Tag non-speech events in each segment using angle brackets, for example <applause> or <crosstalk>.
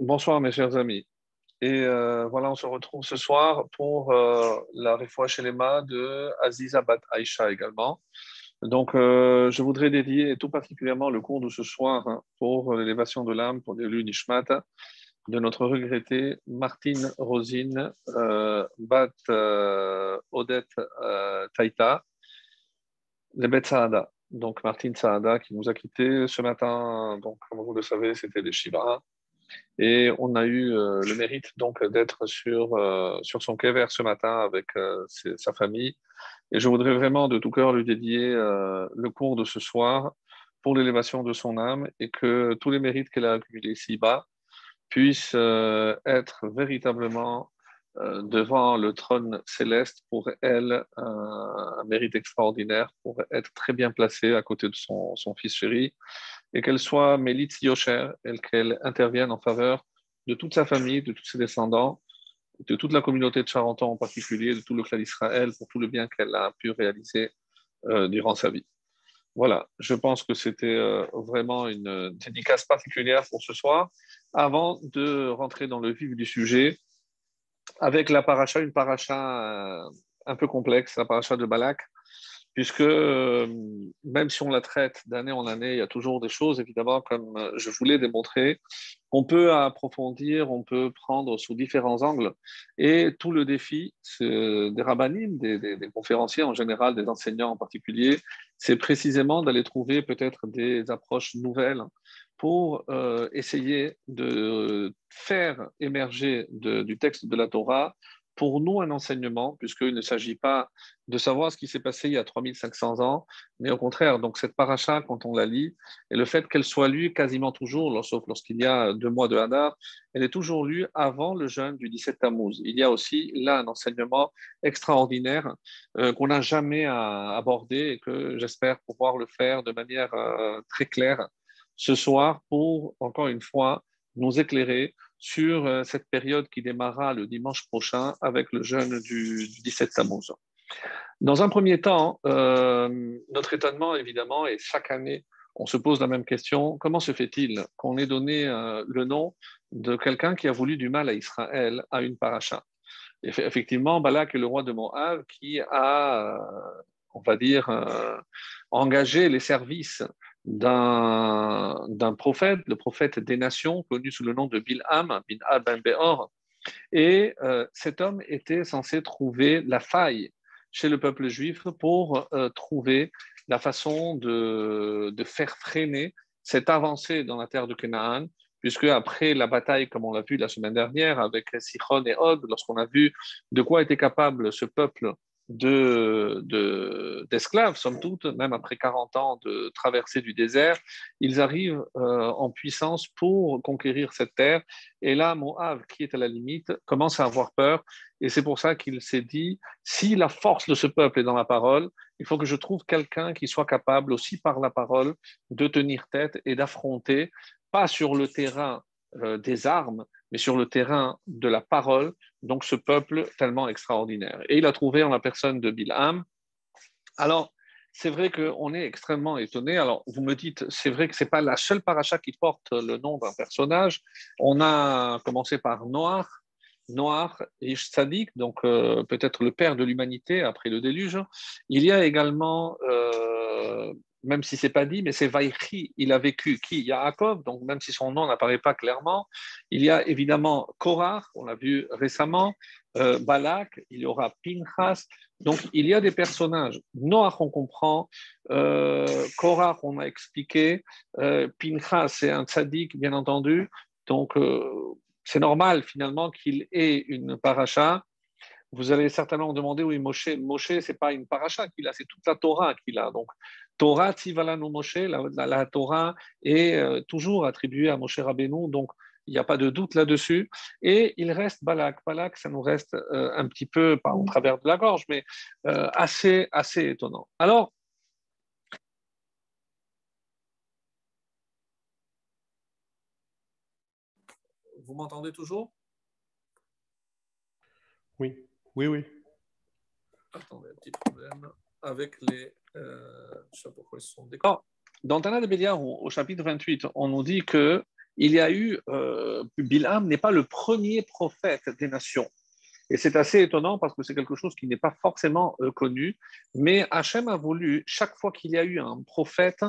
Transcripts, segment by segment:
Bonsoir mes chers amis. Et euh, voilà, on se retrouve ce soir pour euh, la réfoua chez de Aziza Bat Aisha également. Donc, euh, je voudrais dédier tout particulièrement le cours de ce soir hein, pour l'élévation de l'âme, pour l'élu Nishmat, de notre regrettée Martine Rosine Bat Odette Taïta, Bet Saada. Donc, Martine Saada qui nous a quittés ce matin. Donc, comme vous le savez, c'était des Shiva. Et on a eu euh, le mérite donc d'être sur, euh, sur son quai ce matin avec euh, sa famille. Et je voudrais vraiment de tout cœur lui dédier le cours de ce soir pour l'élévation de son âme et que tous les mérites qu'elle a accumulés ici-bas puissent être véritablement devant le trône céleste pour elle un, mérite extraordinaire pour être très bien placée à côté de son, son fils chéri et qu'elle soit Mélit Yosher, et qu'elle intervienne en faveur de toute sa famille, de tous ses descendants, de toute la communauté de Charenton en particulier, de tout le clan d'Israël, pour tout le bien qu'elle a pu réaliser euh, durant sa vie. Voilà, je pense que c'était euh, vraiment une dédicace particulière pour ce soir. Avant de rentrer dans le vif du sujet, avec la paracha, une paracha euh, un peu complexe, la paracha de Balak, puisque euh, même si on la traite d'année en année, il y a toujours des choses, évidemment, comme euh, je voulais démontrer, qu'on peut approfondir, on peut prendre sous différents angles. Et tout le défi des rabbinimes, des, conférenciers en général, des enseignants en particulier, c'est précisément d'aller trouver peut-être des approches nouvelles pour euh, essayer de faire émerger du texte de la Torah pour nous un enseignement, puisqu'il ne s'agit pas de savoir ce qui s'est passé il y a 3500 ans, mais au contraire, donc cette paracha, quand on la lit, et le fait qu'elle soit lue quasiment toujours, sauf lorsqu'il y a deux mois de Hadar, elle est toujours lue avant le jeûne du 17 Tammuz. Il y a aussi là un enseignement extraordinaire euh, qu'on n'a jamais abordé et que j'espère pouvoir le faire de manière euh, très claire ce soir pour, encore une fois, nous éclairer sur euh, cette période qui démarra le dimanche prochain avec le jeûne du, 17 Tammuz. Dans un premier temps, euh, notre étonnement, évidemment, et chaque année, on se pose la même question, comment se fait-il qu'on ait donné euh, le nom de quelqu'un qui a voulu du mal à Israël à une paracha? Effectivement, Balak est le roi de Moab qui a, on va dire, engagé les services d'un prophète, le prophète des nations, connu sous le nom de Bilham, Bilham ben Beor. Et euh, cet homme était censé trouver la faille chez le peuple juif pour euh, trouver la façon de, de, faire freiner cette avancée dans la terre de Canaan, puisque après la bataille, comme on l'a vu la semaine dernière avec Sichon et Og, lorsqu'on a vu de quoi était capable ce peuple d'esclaves, de, somme toute, même après 40 ans de traversée du désert, ils arrivent euh, en puissance pour conquérir cette terre. Et là, Moab, qui est à la limite, commence à avoir peur. Et c'est pour ça qu'il s'est dit, si la force de ce peuple est dans la parole, il faut que je trouve quelqu'un qui soit capable aussi par la parole de tenir tête et d'affronter, pas sur le terrain euh, des armes, mais sur le terrain de la parole, donc ce peuple tellement extraordinaire. Et il a trouvé en la personne de Bilham. Alors, c'est vrai qu'on est extrêmement étonné. Alors, vous me dites, c'est vrai que ce n'est pas la seule paracha qui porte le nom d'un personnage. On a commencé par Noir, Noir et Sadik, donc euh, peut-être le père de l'humanité après le déluge. Il y a également euh, même si c'est pas dit, mais c'est Vaïchi, il a vécu qui? Yaakov, donc même si son nom n'apparaît pas clairement. Il y a évidemment Korah, on l'a vu récemment, euh, Balak, il y aura Pinchas. Donc il y a des personnages. Noach, on comprend. Euh, Korah, on a expliqué. Euh, Pinchas, c'est un tzaddik, bien entendu. Donc euh, c'est normal finalement qu'il ait une paracha. Vous allez certainement demander, oui, Moshe, Moshe, c'est pas une paracha qu'il a, c'est toute la Torah qu'il a. Donc, Torah Tivalanu Moshe, la, Torah est euh, toujours attribuée à Moshe Rabbeinu, donc il n'y a pas de doute là-dessus. Et il reste Balak. Balak, ça nous reste euh, un petit peu, pas au travers de la gorge, mais euh, assez, assez étonnant. Alors, vous m'entendez toujours? Oui, oui, oui. Attendez, un petit problème avec les. Euh, je sais pas pourquoi ils sont Dans Tana de Béliard, au chapitre 28, on nous dit que il y a eu, euh, Bilam n'est pas le premier prophète des nations. Et c'est assez étonnant parce que c'est quelque chose qui n'est pas forcément euh, connu, mais Hachem a voulu, chaque fois qu'il y a eu un prophète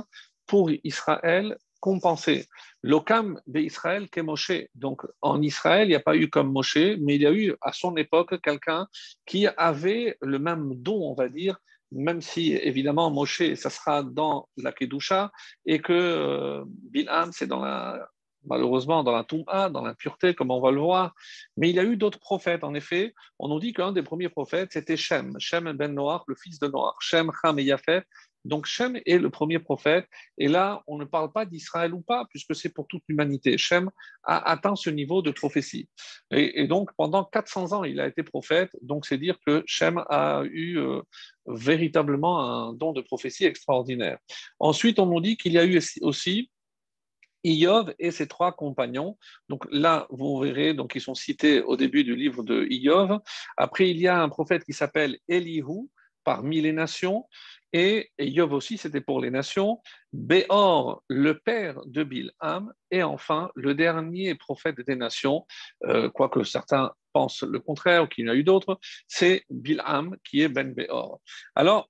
pour Israël, compenser. L'Okam d'Israël qu'est Moshe. Donc en Israël, il n'y a pas eu comme Moshe, mais il y a eu à son époque quelqu'un qui avait le même don, on va dire, même si évidemment Moshe, ça sera dans la Kedusha, et que euh, Bilham, c'est dans la malheureusement dans la Touma, dans l'impureté, comme on va le voir. Mais il y a eu d'autres prophètes, en effet. On nous dit qu'un des premiers prophètes, c'était Shem, Shem ben Noach, le fils de Noach. Shem, Ham et Yafet. Donc Shem est le premier prophète. Et là, on ne parle pas d'Israël ou pas, puisque c'est pour toute l'humanité. Shem a atteint ce niveau de prophétie. Et, donc, pendant 400 ans, il a été prophète. Donc, c'est dire que Shem a eu euh, véritablement un don de prophétie extraordinaire. Ensuite, on nous dit qu'il y a eu aussi Iyov et ses trois compagnons. Donc là, vous verrez, donc ils sont cités au début du livre de Iyov. Après, il y a un prophète qui s'appelle Elihu, parmi les nations. Et Iyov aussi, c'était pour les nations. Béor, le père de Bilham. Et enfin, le dernier prophète des nations, euh, quoique certains pensent le contraire ou qu'il y en a eu d'autres, c'est Bilham qui est Ben Béor. Alors,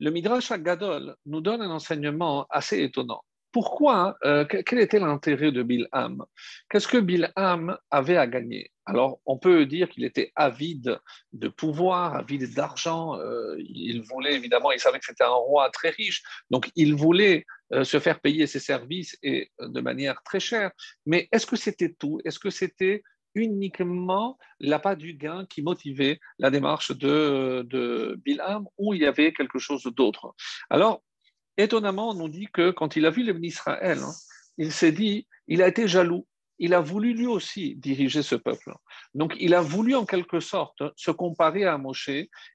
le Midrash Gadol nous donne un enseignement assez étonnant. Pourquoi euh, Quel était l'intérêt de Bilham Qu'est-ce que Bilham avait à gagner? Alors, on peut dire qu'il était avide de pouvoir, avide d'argent. Euh, il voulait, évidemment, il savait que c'était un roi très riche, donc il voulait euh, se faire payer ses services et de manière très chère. Mais est-ce que c'était tout? Est-ce que c'était uniquement l'appât du gain qui motivait la démarche de, de Bilham ou il y avait quelque chose d'autre? Alors, étonnamment, on nous dit que quand il a vu les Israël, hein, il s'est dit, il a été jaloux. Il a voulu lui aussi diriger ce peuple. Donc, il a voulu en quelque sorte se comparer à Moshe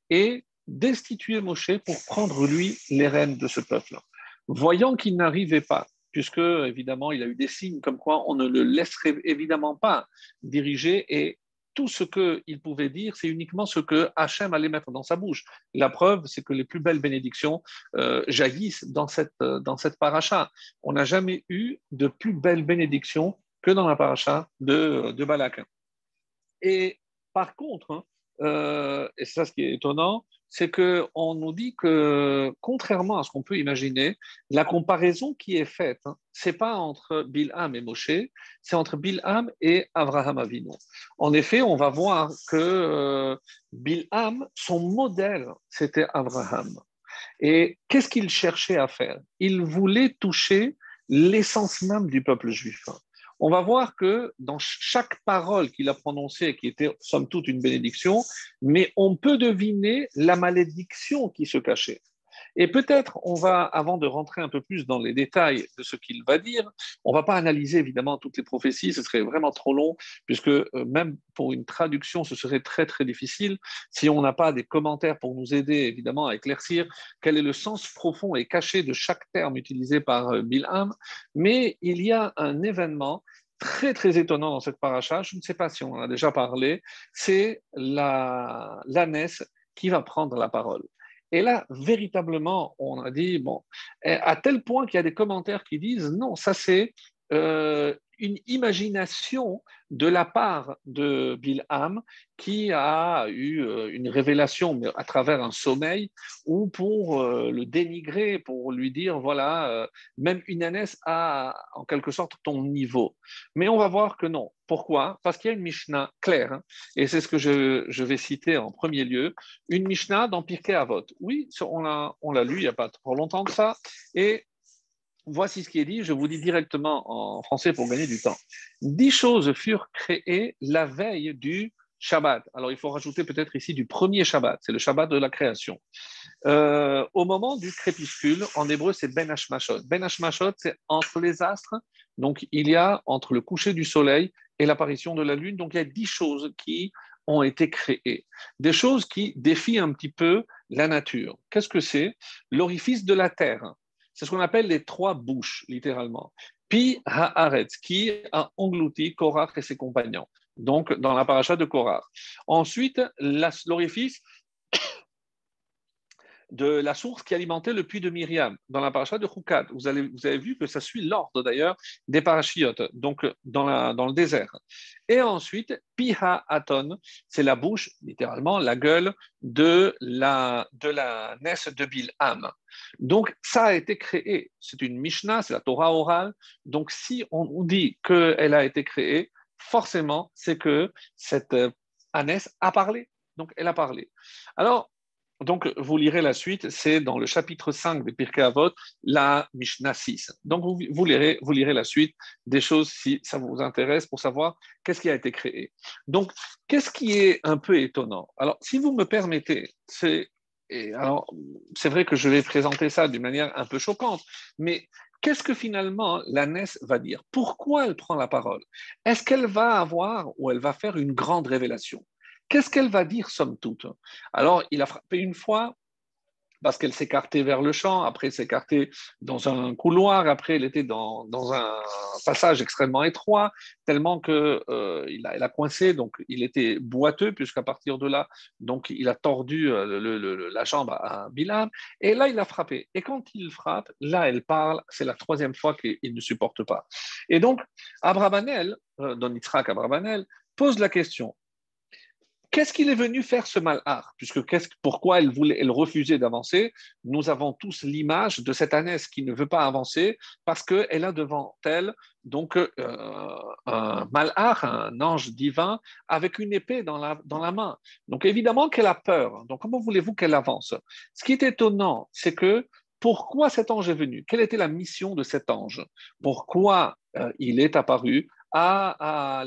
et destituer Moshe pour prendre lui les rênes de ce peuple. Voyant qu'il n'arrivait pas, puisque évidemment il a eu des signes comme quoi on ne le laisserait évidemment pas diriger et tout ce qu'il pouvait dire, c'est uniquement ce que Hachem allait mettre dans sa bouche. La preuve, c'est que les plus belles bénédictions euh, jaillissent dans cette, euh, dans cette paracha. On n'a jamais eu de plus belles bénédictions que dans la paracha de, de Balak. Et par contre, hein, euh, et c'est ça ce qui est étonnant, c'est qu'on nous dit que, contrairement à ce qu'on peut imaginer, la comparaison qui est faite, hein, c'est pas entre Bilham et Moshe, c'est entre Bilham et Abraham Avinu. En effet, on va voir que euh, Bilham, son modèle, c'était Abraham. Et qu'est-ce qu'il cherchait à faire? Il voulait toucher l'essence même du peuple juif on va voir que dans chaque parole qu'il a prononcée, qui était somme toute une bénédiction, mais on peut deviner la malédiction qui se cachait. Et peut-être, on va, avant de rentrer un peu plus dans les détails de ce qu'il va dire, on va pas analyser évidemment toutes les prophéties, ce serait vraiment trop long, puisque euh, même pour une traduction, ce serait très très difficile si on n'a pas des commentaires pour nous aider évidemment à éclaircir quel est le sens profond et caché de chaque terme utilisé par euh, Bilham. Mais il y a un événement très très étonnant dans cette paracha, je ne sais pas si on en a déjà parlé, c'est l'ânesse qui va prendre la parole. Et là, véritablement, on a dit, bon, à tel point qu'il y a des commentaires qui disent, non, ça c'est euh, une imagination de la part de Bilham qui a eu euh, une révélation à travers un sommeil ou pour euh, le dénigrer, pour lui dire voilà, même une ânesse a en quelque sorte ton niveau. Mais on va voir que non. Pourquoi? Parce qu'il y a une Mishnah claire, hein, et c'est ce que je, vais citer en premier lieu, une Mishnah dans Pirkei Avot. Oui, on l'a lu il n'y a pas trop longtemps que ça, et voici ce qui est dit, je vous dis directement en français pour gagner du temps. Dix choses furent créées la veille du Shabbat. Alors il faut rajouter peut-être ici du premier Shabbat, c'est le Shabbat de la création. Euh, au moment du crépuscule, en hébreu c'est Ben Hashmashot. Ben Hashmashot, c'est entre les astres, donc il y a entre le coucher du soleil et l'apparition de la lune, donc il y a dix choses qui ont été créées. Des choses qui défient un petit peu la nature. Qu'est-ce que c'est? L'orifice de la terre. C'est ce qu'on appelle les trois bouches, littéralement. Pi haaretz, qui a englouti Korach et ses compagnons. Donc, dans la paracha de Korach. Ensuite, l'orifice de la source qui alimentait le puits de Myriam dans la paracha de Choukat. Vous, vous avez vu que ça suit l'ordre d'ailleurs des parachiotes, donc dans, la, dans le désert. Et ensuite, Piha Aton, c'est la bouche, littéralement, la gueule de la, de la de Bilham. Donc, ça a été créé. C'est une Mishnah, c'est la Torah orale. Donc, si on dit qu'elle a été créée, forcément, c'est que cette ânesse a parlé. Donc, elle a parlé. Alors, donc, vous lirez la suite, c'est dans le chapitre 5 de Pirkei Avot, la Mishnah 6. Donc, vous, lirez, vous lirez la suite des choses si ça vous intéresse pour savoir qu'est-ce qui a été créé. Donc, qu'est-ce qui est un peu étonnant? Alors, si vous me permettez, c'est alors, c'est vrai que je vais présenter ça d'une manière un peu choquante, mais qu'est-ce que finalement l'ânesse va dire? Pourquoi elle prend la parole? Est-ce qu'elle va avoir ou elle va faire une grande révélation? Qu'est-ce qu'elle va dire, somme toute? Alors, il a frappé une fois parce qu'elle s'écartait vers le champ, après s'écartait dans un couloir, après elle était dans, un passage extrêmement étroit, tellement qu'il euh, a, coincé, donc il était boiteux, puisqu'à partir de là, donc il a tordu euh, la jambe à Bilam, et là il a frappé. Et quand il frappe, là elle parle, c'est la troisième fois qu'il ne supporte pas. Et donc, Abrabanel, euh, Don pose la question Qu'est-ce qu'il est venu faire ce malheur? Puisque pourquoi elle, voulait, elle refusait d'avancer? Nous avons tous l'image de cette ânesse qui ne veut pas avancer parce qu'elle a devant elle donc euh, un malheur, un ange divin, avec une épée dans la, main. Donc évidemment qu'elle a peur. Donc comment voulez-vous qu'elle avance? Ce qui est étonnant, c'est que pourquoi cet ange est venu? Quelle était la mission de cet ange? Pourquoi euh, il est apparu à, à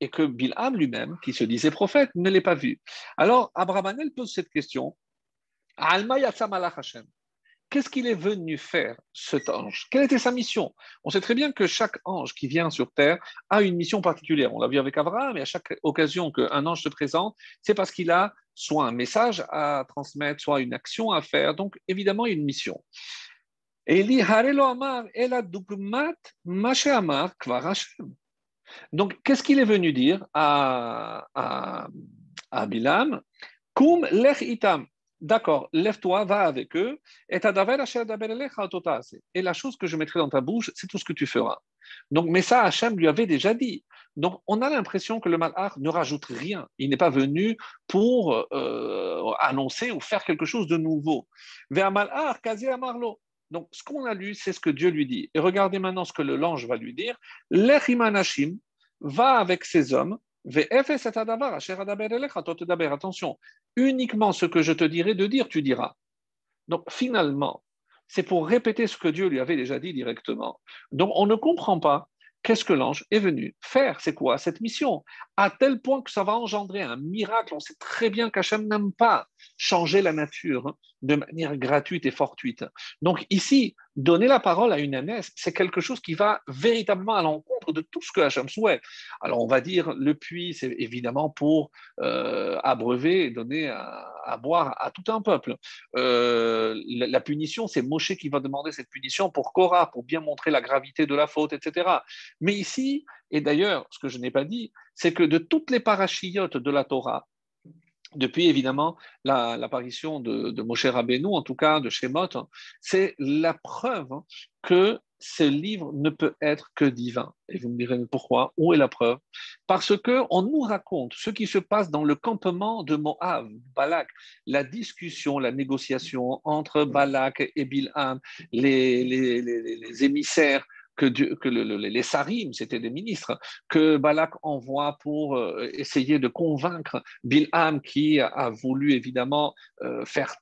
et que Bilham lui-même, qui se disait prophète, ne l'ait pas vu. Alors, Abravanel pose cette question Alma Hashem. Qu'est-ce qu'il est venu faire, cet ange? Quelle était sa mission? On sait très bien que chaque ange qui vient sur Terre a une mission particulière. On l'a vu avec Abraham, et à chaque occasion qu'un ange se présente, c'est parce qu'il a soit un message à transmettre, soit une action à faire. Donc, évidemment, une mission. Et il dit Amar, Dugmat, Amar, Kvar Hashem. Donc, qu'est-ce qu'il est venu dire à, à, Bilam? Kum lech itam. D'accord, lève-toi, va avec eux. Et la chose que je mettrai dans ta bouche, c'est tout ce que tu feras. Donc, mais ça, Hachem lui avait déjà dit. Donc, on a l'impression que le malheur ne rajoute rien. Il n'est pas venu pour euh, annoncer ou faire quelque chose de nouveau. Vers malheur, amarlo. Donc, ce qu'on a lu, c'est ce que Dieu lui dit. Et regardez maintenant ce que l'ange va lui dire. L'echimanashim va avec ces hommes. Attention, uniquement ce que je te dirai de dire, tu diras. Donc, finalement, c'est pour répéter ce que Dieu lui avait déjà dit directement. Donc, on ne comprend pas qu'est-ce que l'ange est venu faire C'est quoi cette mission? À tel point que ça va engendrer un miracle. On sait très bien qu'Hachem n'aime pas changer la nature hein, de manière gratuite et fortuite. Donc ici, donner la parole à une ânesse, c'est quelque chose qui va véritablement à l'encontre de tout ce que Hachem souhaite. Alors on va dire, le puits, c'est évidemment pour euh, abreuver et donner à, boire à tout un peuple. Euh, la, la, punition, c'est Moshe qui va demander cette punition pour Korah, pour bien montrer la gravité de la faute, etc. Mais ici, et d'ailleurs, ce que je n'ai pas dit, c'est que de toutes les parachiotes de la Torah, depuis évidemment l'apparition de, Moshe Rabbeinu, en tout cas de Shemot, c'est la preuve que ce livre ne peut être que divin. Et vous me direz pourquoi? Où est la preuve? Parce que on nous raconte ce qui se passe dans le campement de Moab, Balak, la discussion, la négociation entre Balak et Bilham, les émissaires que, les sarim, c'était des ministres, que Balak envoie pour euh, essayer de convaincre Bilham qui a, voulu évidemment euh, faire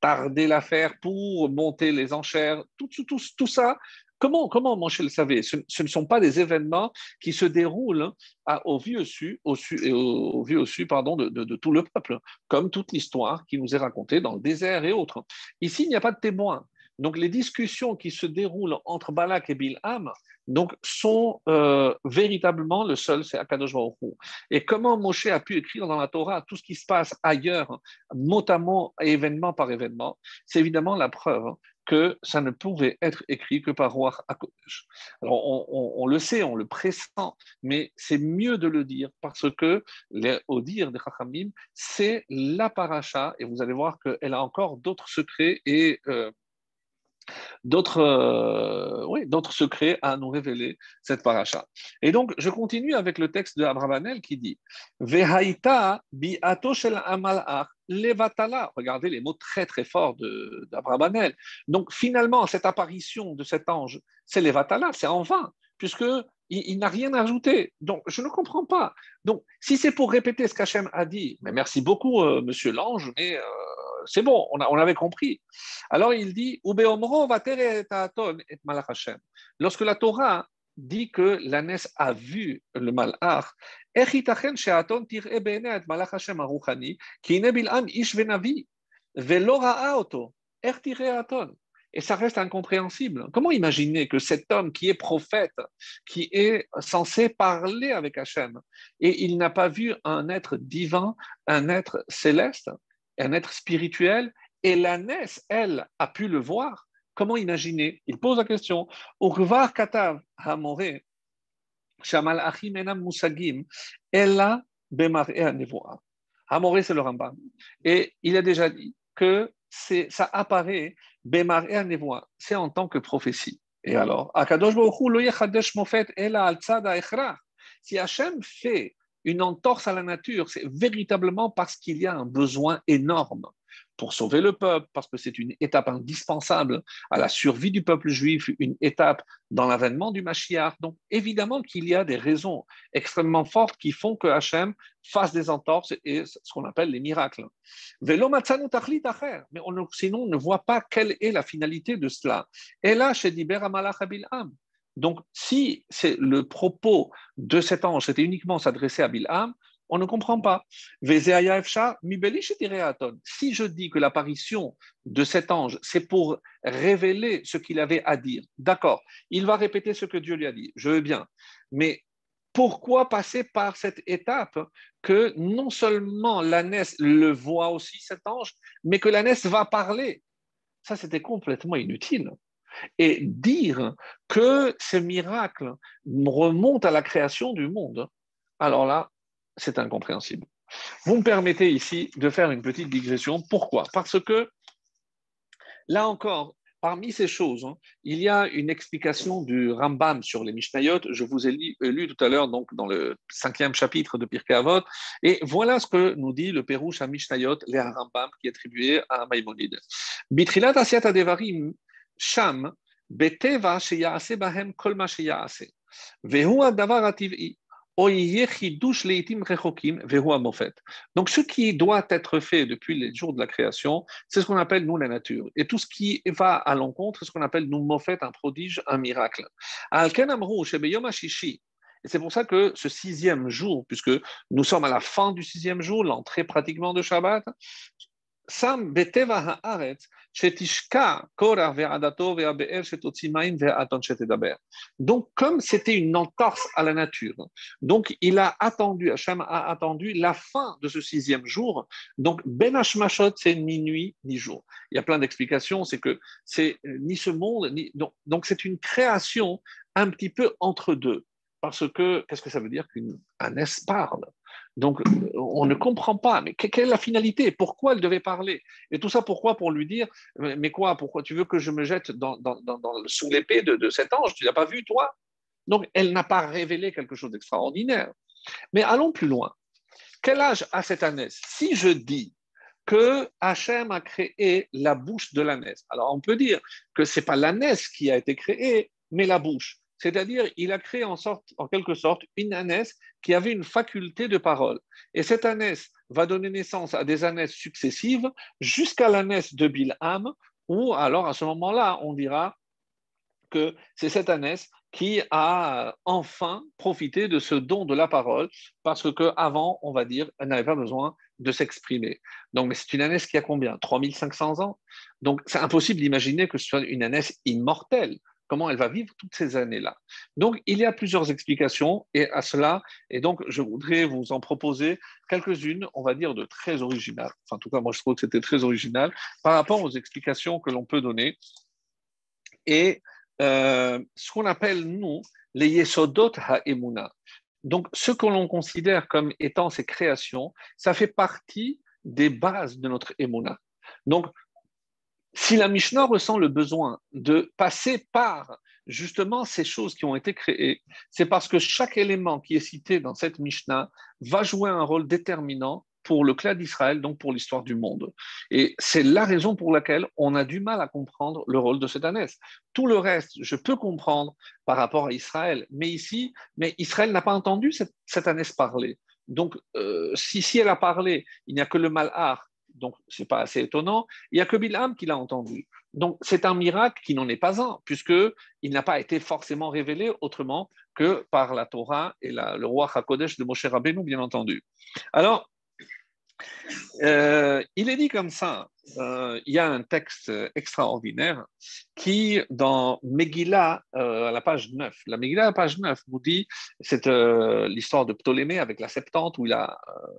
tarder l'affaire pour monter les enchères, tout, ça. Comment, comment Manché le savait ce, ne sont pas des événements qui se déroulent au vu au au, su, au, su de, de, tout le peuple, comme toute l'histoire qui nous est racontée dans le désert et autres. Ici, il n'y a pas de témoin. Donc les discussions qui se déroulent entre Balak et Bilham, donc sont euh, véritablement le seul, c'est Akadosh Et comment Moshe a pu écrire dans la Torah tout ce qui se passe ailleurs, mot, événement par événement, c'est évidemment la preuve hein, que ça ne pouvait être écrit que par Roi HaKodesh. Alors, on, le sait, on le pressent, mais c'est mieux de le dire parce que, au dire de Chachamim, c'est la paracha, et vous allez voir qu'elle a encore d'autres secrets et euh, d'autres euh, d'autres secrets à nous révéler cette paracha. Et donc, je continue avec le texte de Abravanel qui dit Vehaïta bi'ato shel levatala. Regardez les mots très très forts d'Abravanel. Donc, finalement, cette apparition de cet ange, c'est levatala, c'est en vain, puisque il, n'a rien ajouté. Donc, je ne comprends pas. Donc, si c'est pour répéter ce qu'Hachem a dit, mais merci beaucoup, euh, monsieur l'ange, mais euh, c'est bon, on, avait compris. Alors il dit Lorsque la Torah dit que l'ânesse a vu le malach, et ça reste incompréhensible. Comment imaginer que cet homme qui est prophète, qui est censé parler avec Hachem, et il n'a pas vu un être divin, un être céleste, un être spirituel, et l'ânesse, elle, a pu le voir. Comment imaginer? Il pose la question. katav hamore, shamal achim enam musagim, ella nevoa. Hamore, c'est le Rambam. Et il a déjà dit que ça apparaît bemar nevoa, c'est en tant que prophétie. Et alors, Akadosh Baruch lo yechadesh mofet ela al Si Hachem fait une entorse à la nature, c'est véritablement parce qu'il y a un besoin énorme pour sauver le peuple, parce que c'est une étape indispensable à la survie du peuple juif, une étape dans l'avènement du Mashiach. Donc évidemment qu'il y a des raisons extrêmement fortes qui font que Hachem fasse des entorses et ce qu'on appelle les miracles. Mais on, sinon on ne voit pas quelle est la finalité de cela. Et là, chez Diber Amalach donc, si c'est le propos de cet ange, c'était uniquement s'adresser à Bilham, on ne comprend pas. Si je dis que l'apparition de cet ange, c'est pour révéler ce qu'il avait à dire, d'accord, il va répéter ce que Dieu lui a dit, je veux bien. Mais pourquoi passer par cette étape que non seulement l'ânesse le voit aussi, cet ange, mais que l'ânesse va parler? Ça, c'était complètement inutile et dire que ces miracles remontent à la création du monde, alors là, c'est incompréhensible. Vous me permettez ici de faire une petite digression. Pourquoi? Parce que là encore, parmi ces choses, hein, il y a une explication du Rambam sur les Mishnayot. Je vous ai lu, tout à l'heure donc dans le cinquième chapitre de Pirkei Avot. Et voilà ce que nous dit le Pérouche à Mishnayot, les Rambam, qui est attribué à Maïmonide. Bitrilat Asiat Adevarim Donc, ce qui doit être fait depuis les jours de la création, c'est ce qu'on appelle, nous, la nature. Et tout ce qui va à l'encontre, c'est ce qu'on appelle, nous, mofet, un prodige, un miracle. Et c'est pour ça que ce sixième jour, puisque nous sommes à la fin du sixième jour, l'entrée pratiquement de Shabbat, Donc, comme c'était une entorse à la nature, donc il a attendu, Hachem a attendu la fin de ce sixième jour. Donc, Ben Hashmashot, c'est ni nuit ni jour. Il y a plein d'explications, c'est que c'est ni ce monde, ni. Donc, c'est une création un petit peu entre deux. Parce que, qu'est-ce que ça veut dire qu'un S parle? Donc, on ne comprend pas. Mais quelle est la finalité? Pourquoi elle devait parler? Et tout ça, pourquoi? Pour lui dire Mais quoi? Pourquoi tu veux que je me jette sous l'épée de, cet ange? Tu l'as pas vu, toi? Donc, elle n'a pas révélé quelque chose d'extraordinaire. Mais allons plus loin. Quel âge a cette ânesse? Si je dis que Hachem a créé la bouche de l'ânesse, alors on peut dire que ce n'est pas l'ânesse qui a été créée, mais la bouche. C'est-à-dire, il a créé en, sorte, en quelque sorte une ânesse qui avait une faculté de parole. Et cette ânesse va donner naissance à des ânesses successives jusqu'à l'ânesse de Bilham, où alors à ce moment-là, on dira que c'est cette ânesse qui a enfin profité de ce don de la parole, parce qu'avant, on va dire, elle n'avait pas besoin de s'exprimer. Donc, mais c'est une ânesse qui a combien? 3500 ans? Donc, c'est impossible d'imaginer que ce soit une ânesse immortelle comment elle va vivre toutes ces années-là. Donc, il y a plusieurs explications et à cela, et donc je voudrais vous en proposer quelques-unes, on va dire, de très originales. Enfin, en tout cas, moi, je trouve que c'était très original par rapport aux explications que l'on peut donner. Et euh, ce qu'on appelle, nous, les Yesodot Ha'emuna. Donc, ce que l'on considère comme étant ces créations, ça fait partie des bases de notre Emuna. Donc, si la Mishnah ressent le besoin de passer par justement ces choses qui ont été créées, c'est parce que chaque élément qui est cité dans cette Mishnah va jouer un rôle déterminant pour le clan d'Israël, donc pour l'histoire du monde. Et c'est la raison pour laquelle on a du mal à comprendre le rôle de cette ânesse. Tout le reste, je peux comprendre par rapport à Israël, mais ici, mais Israël n'a pas entendu cette, cette parler. Donc, euh, si, si elle a parlé, il n'y a que le malhar donc ce n'est pas assez étonnant. Il n'y a que Bilham qui l'a entendu. Donc c'est un miracle qui n'en est pas un, puisqu'il n'a pas été forcément révélé autrement que par la Torah et le roi Hakodesh de Moshe Rabbeinu, bien entendu. Alors, euh, il est dit comme ça, euh, il y a un texte extraordinaire qui, dans Megillah, euh, à la page 9, la Megillah à la page 9 vous dit, c'est l'histoire de Ptolémée avec la Septante, où il a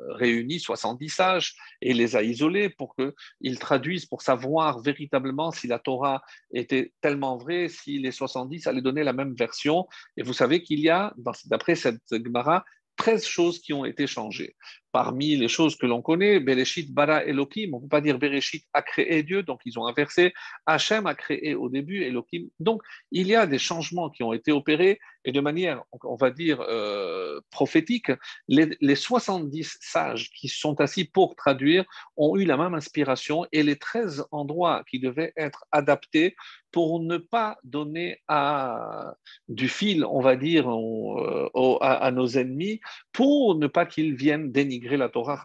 réuni 70 sages et les a isolés pour qu'ils traduisent, pour savoir véritablement si la Torah était tellement vraie, si les 70 allaient donner la même version. Et vous savez qu'il y a, d'après cette Gemara, 13 choses qui ont été changées. Parmi les choses que l'on connaît, Bereshit bara Elohim, on ne peut pas dire Bereshit a créé Dieu, donc ils ont inversé. Hachem a créé au début Elohim. Donc il y a des changements qui ont été opérés et de manière, on va dire, euh, prophétique. Les, les 70 sages qui sont assis pour traduire ont eu la même inspiration et les 13 endroits qui devaient être adaptés pour ne pas donner à, du fil, on va dire, euh, à, nos ennemis, pour ne pas qu'ils viennent dénigrer la Torah.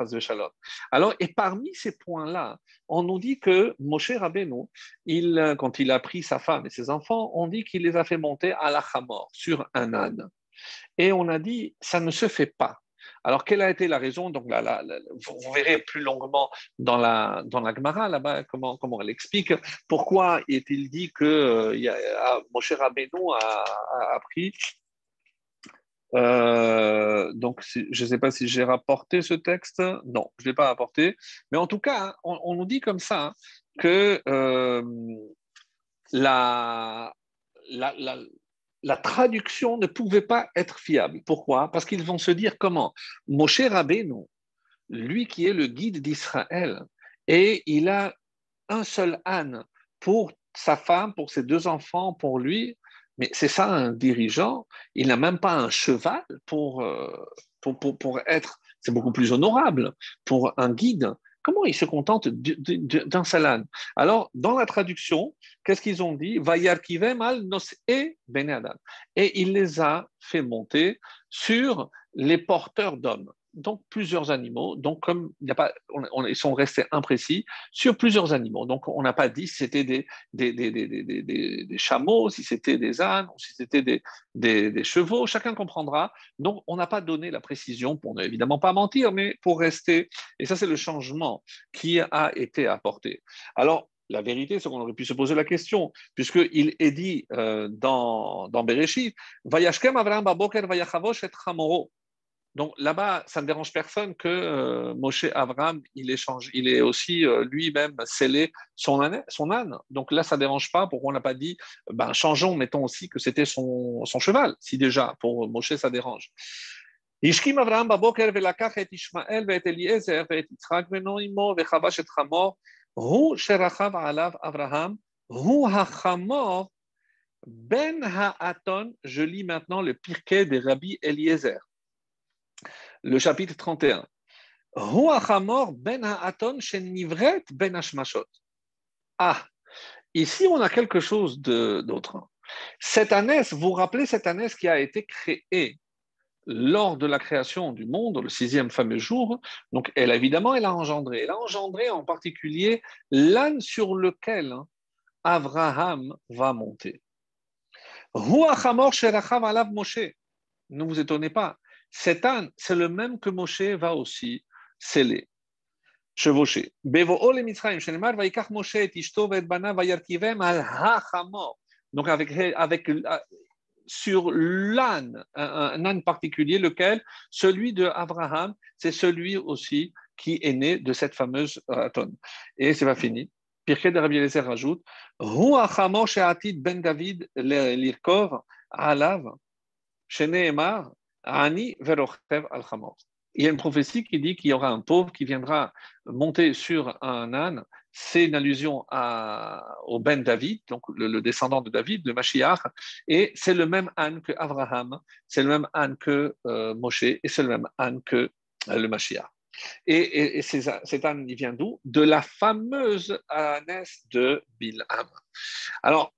Alors, et parmi ces points-là, on nous dit que Moshe Rabbeinu, il, quand il a pris sa femme et ses enfants, on dit qu'il les a fait monter à la Hamor, sur un âne. Et on a dit, ça ne se fait pas. Alors, quelle a été la raison? Donc, là, vous, verrez plus longuement dans la, dans la Gemara, là-bas, comment, comment elle explique. Pourquoi est-il dit que euh, a, ah, Moshe Rabbeinu a, appris euh, donc, je ne sais pas si j'ai rapporté ce texte. Non, je ne l'ai pas rapporté. Mais en tout cas, on, nous dit comme ça hein, que euh, la, la, la traduction ne pouvait pas être fiable. Pourquoi? Parce qu'ils vont se dire comment? Moshe Rabbeinu, lui qui est le guide d'Israël, et il a un seul âne pour sa femme, pour ses deux enfants, pour lui. Mais c'est ça un dirigeant. Il n'a même pas un cheval pour, euh, pour, pour, pour être. C'est beaucoup plus honorable pour un guide. Comment ils se contentent d'un seul Alors, dans la traduction, qu'est-ce qu'ils ont dit? Et Et il les a fait monter sur les porteurs d'hommes donc plusieurs animaux. Donc, comme il a pas, on, ils sont restés imprécis sur plusieurs animaux. Donc, on n'a pas dit si c'était des, des, des, des, chameaux, si c'était des ânes, si c'était des, chevaux. Chacun comprendra. Donc, on n'a pas donné la précision pour ne évidemment pas mentir, mais pour rester. Et ça, c'est le changement qui a été apporté. Alors, la vérité, c'est qu'on aurait pu se poser la question, puisqu'il est dit euh, dans, dans Bereshit, Vayashkem Avraham Baboker Vayachavosh et Chamoro. Donc là-bas, ça ne dérange personne que euh, Moshe Avram, il, échange, il est aussi euh, lui-même scellé son, âne, son âne. Donc là, ça ne dérange pas. Pourquoi on n'a pas dit, ben, changeons, mettons aussi que c'était son, son, cheval, si déjà, pour Moshe, ça dérange. Ishkim Avram baboker velakach et Ishmael ve'et Eliezer ve'et Yitzhak ve'no imo ve'chavash et Hamor, hu sherachav alav Avraham, hu hachamor ben ha'aton, je lis maintenant le pirquet des rabbis Eliezer le chapitre 31. ben ben Ah, ici on a quelque chose d'autre. Cette ânesse, vous vous rappelez cette ânesse qui a été créée lors de la création du monde, le sixième fameux jour. Donc, elle évidemment, elle a engendré. Elle a engendré en particulier l'âne sur lequel Abraham va monter. Ne vous étonnez pas, cet âne, c'est le même que Moshe va aussi sceller, chevaucher. donc avec, avec sur l'âne, un, âne particulier, lequel? Celui de Abraham, c'est celui aussi qui est né de cette fameuse raton. Et c'est pas fini. Pirkei de Rabbi Eliezer rajoute ben David lirkov alav Il y a une prophétie qui dit qu'il y aura un pauvre qui viendra monter sur un âne. C'est une allusion au Ben David, donc le, descendant de David, le Mashiach, et c'est le même âne que Abraham, c'est le même âne que euh, Moshe, et c'est le même âne que euh, le Mashiach. Et, cet âne, il vient d'où? De la fameuse ânesse de Bilham. Alors,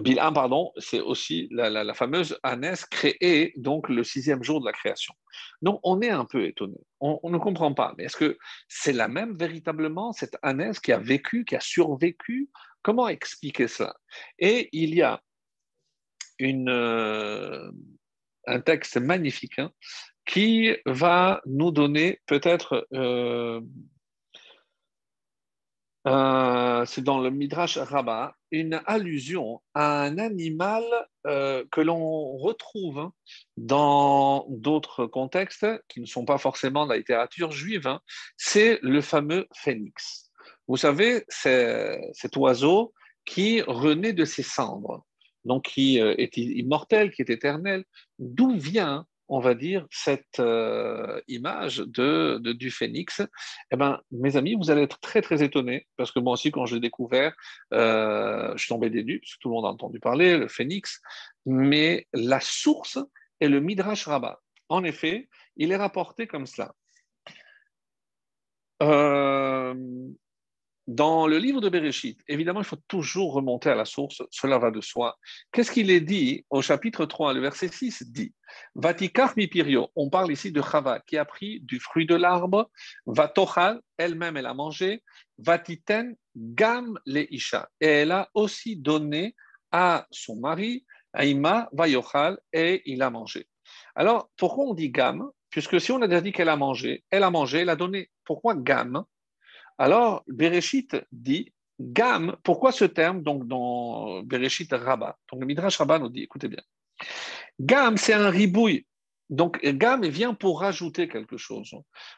Bilham, pardon, c'est aussi la, fameuse ânesse créée donc le sixième jour de la création. Donc, on est un peu étonné. On, ne comprend pas. Mais est-ce que c'est la même véritablement, cette ânesse qui a vécu, qui a survécu? Comment expliquer cela? Et il y a euh, un texte magnifique hein, qui va nous donner peut-être, euh, c'est dans le Midrash Rabbah, une allusion à un animal euh, que l'on retrouve hein, dans d'autres contextes qui ne sont pas forcément de la littérature juive. Hein. c'est le fameux phénix. Vous savez, c'est cet oiseau qui renaît de ses cendres, donc qui euh, est immortel, qui est éternel. D'où vient on va dire, cette euh, image de, du phénix, eh ben, mes amis, vous allez être très très étonnés, parce que moi aussi, quand je l'ai découvert, euh, je suis tombé des nues, parce que tout le monde a entendu parler, le phénix, mais la source est le Midrash Rabbah. En effet, il est rapporté comme cela. Euh, dans le livre de Bereshit, évidemment, il faut toujours remonter à la source, cela va de soi. Qu'est-ce qu'il est dit au chapitre 3, le verset 6 dit Vatikar mipirio, on parle ici de Chava qui a pris du fruit de l'arbre, Vatochal, elle-même elle a mangé, Vatiten gam le isha, et elle a aussi donné à son mari, Aïma Vayochal, et il a mangé. Alors, pourquoi on dit gam? Puisque si on a déjà dit qu'elle a mangé, elle a mangé, elle a donné. Pourquoi gam? Alors, Bereshit dit Gam, pourquoi ce terme donc dans Bereshit Rabbah? Donc le Midrash Rabbah nous dit, écoutez bien, Gam, c'est un ribouille. Donc Gam vient pour rajouter quelque chose.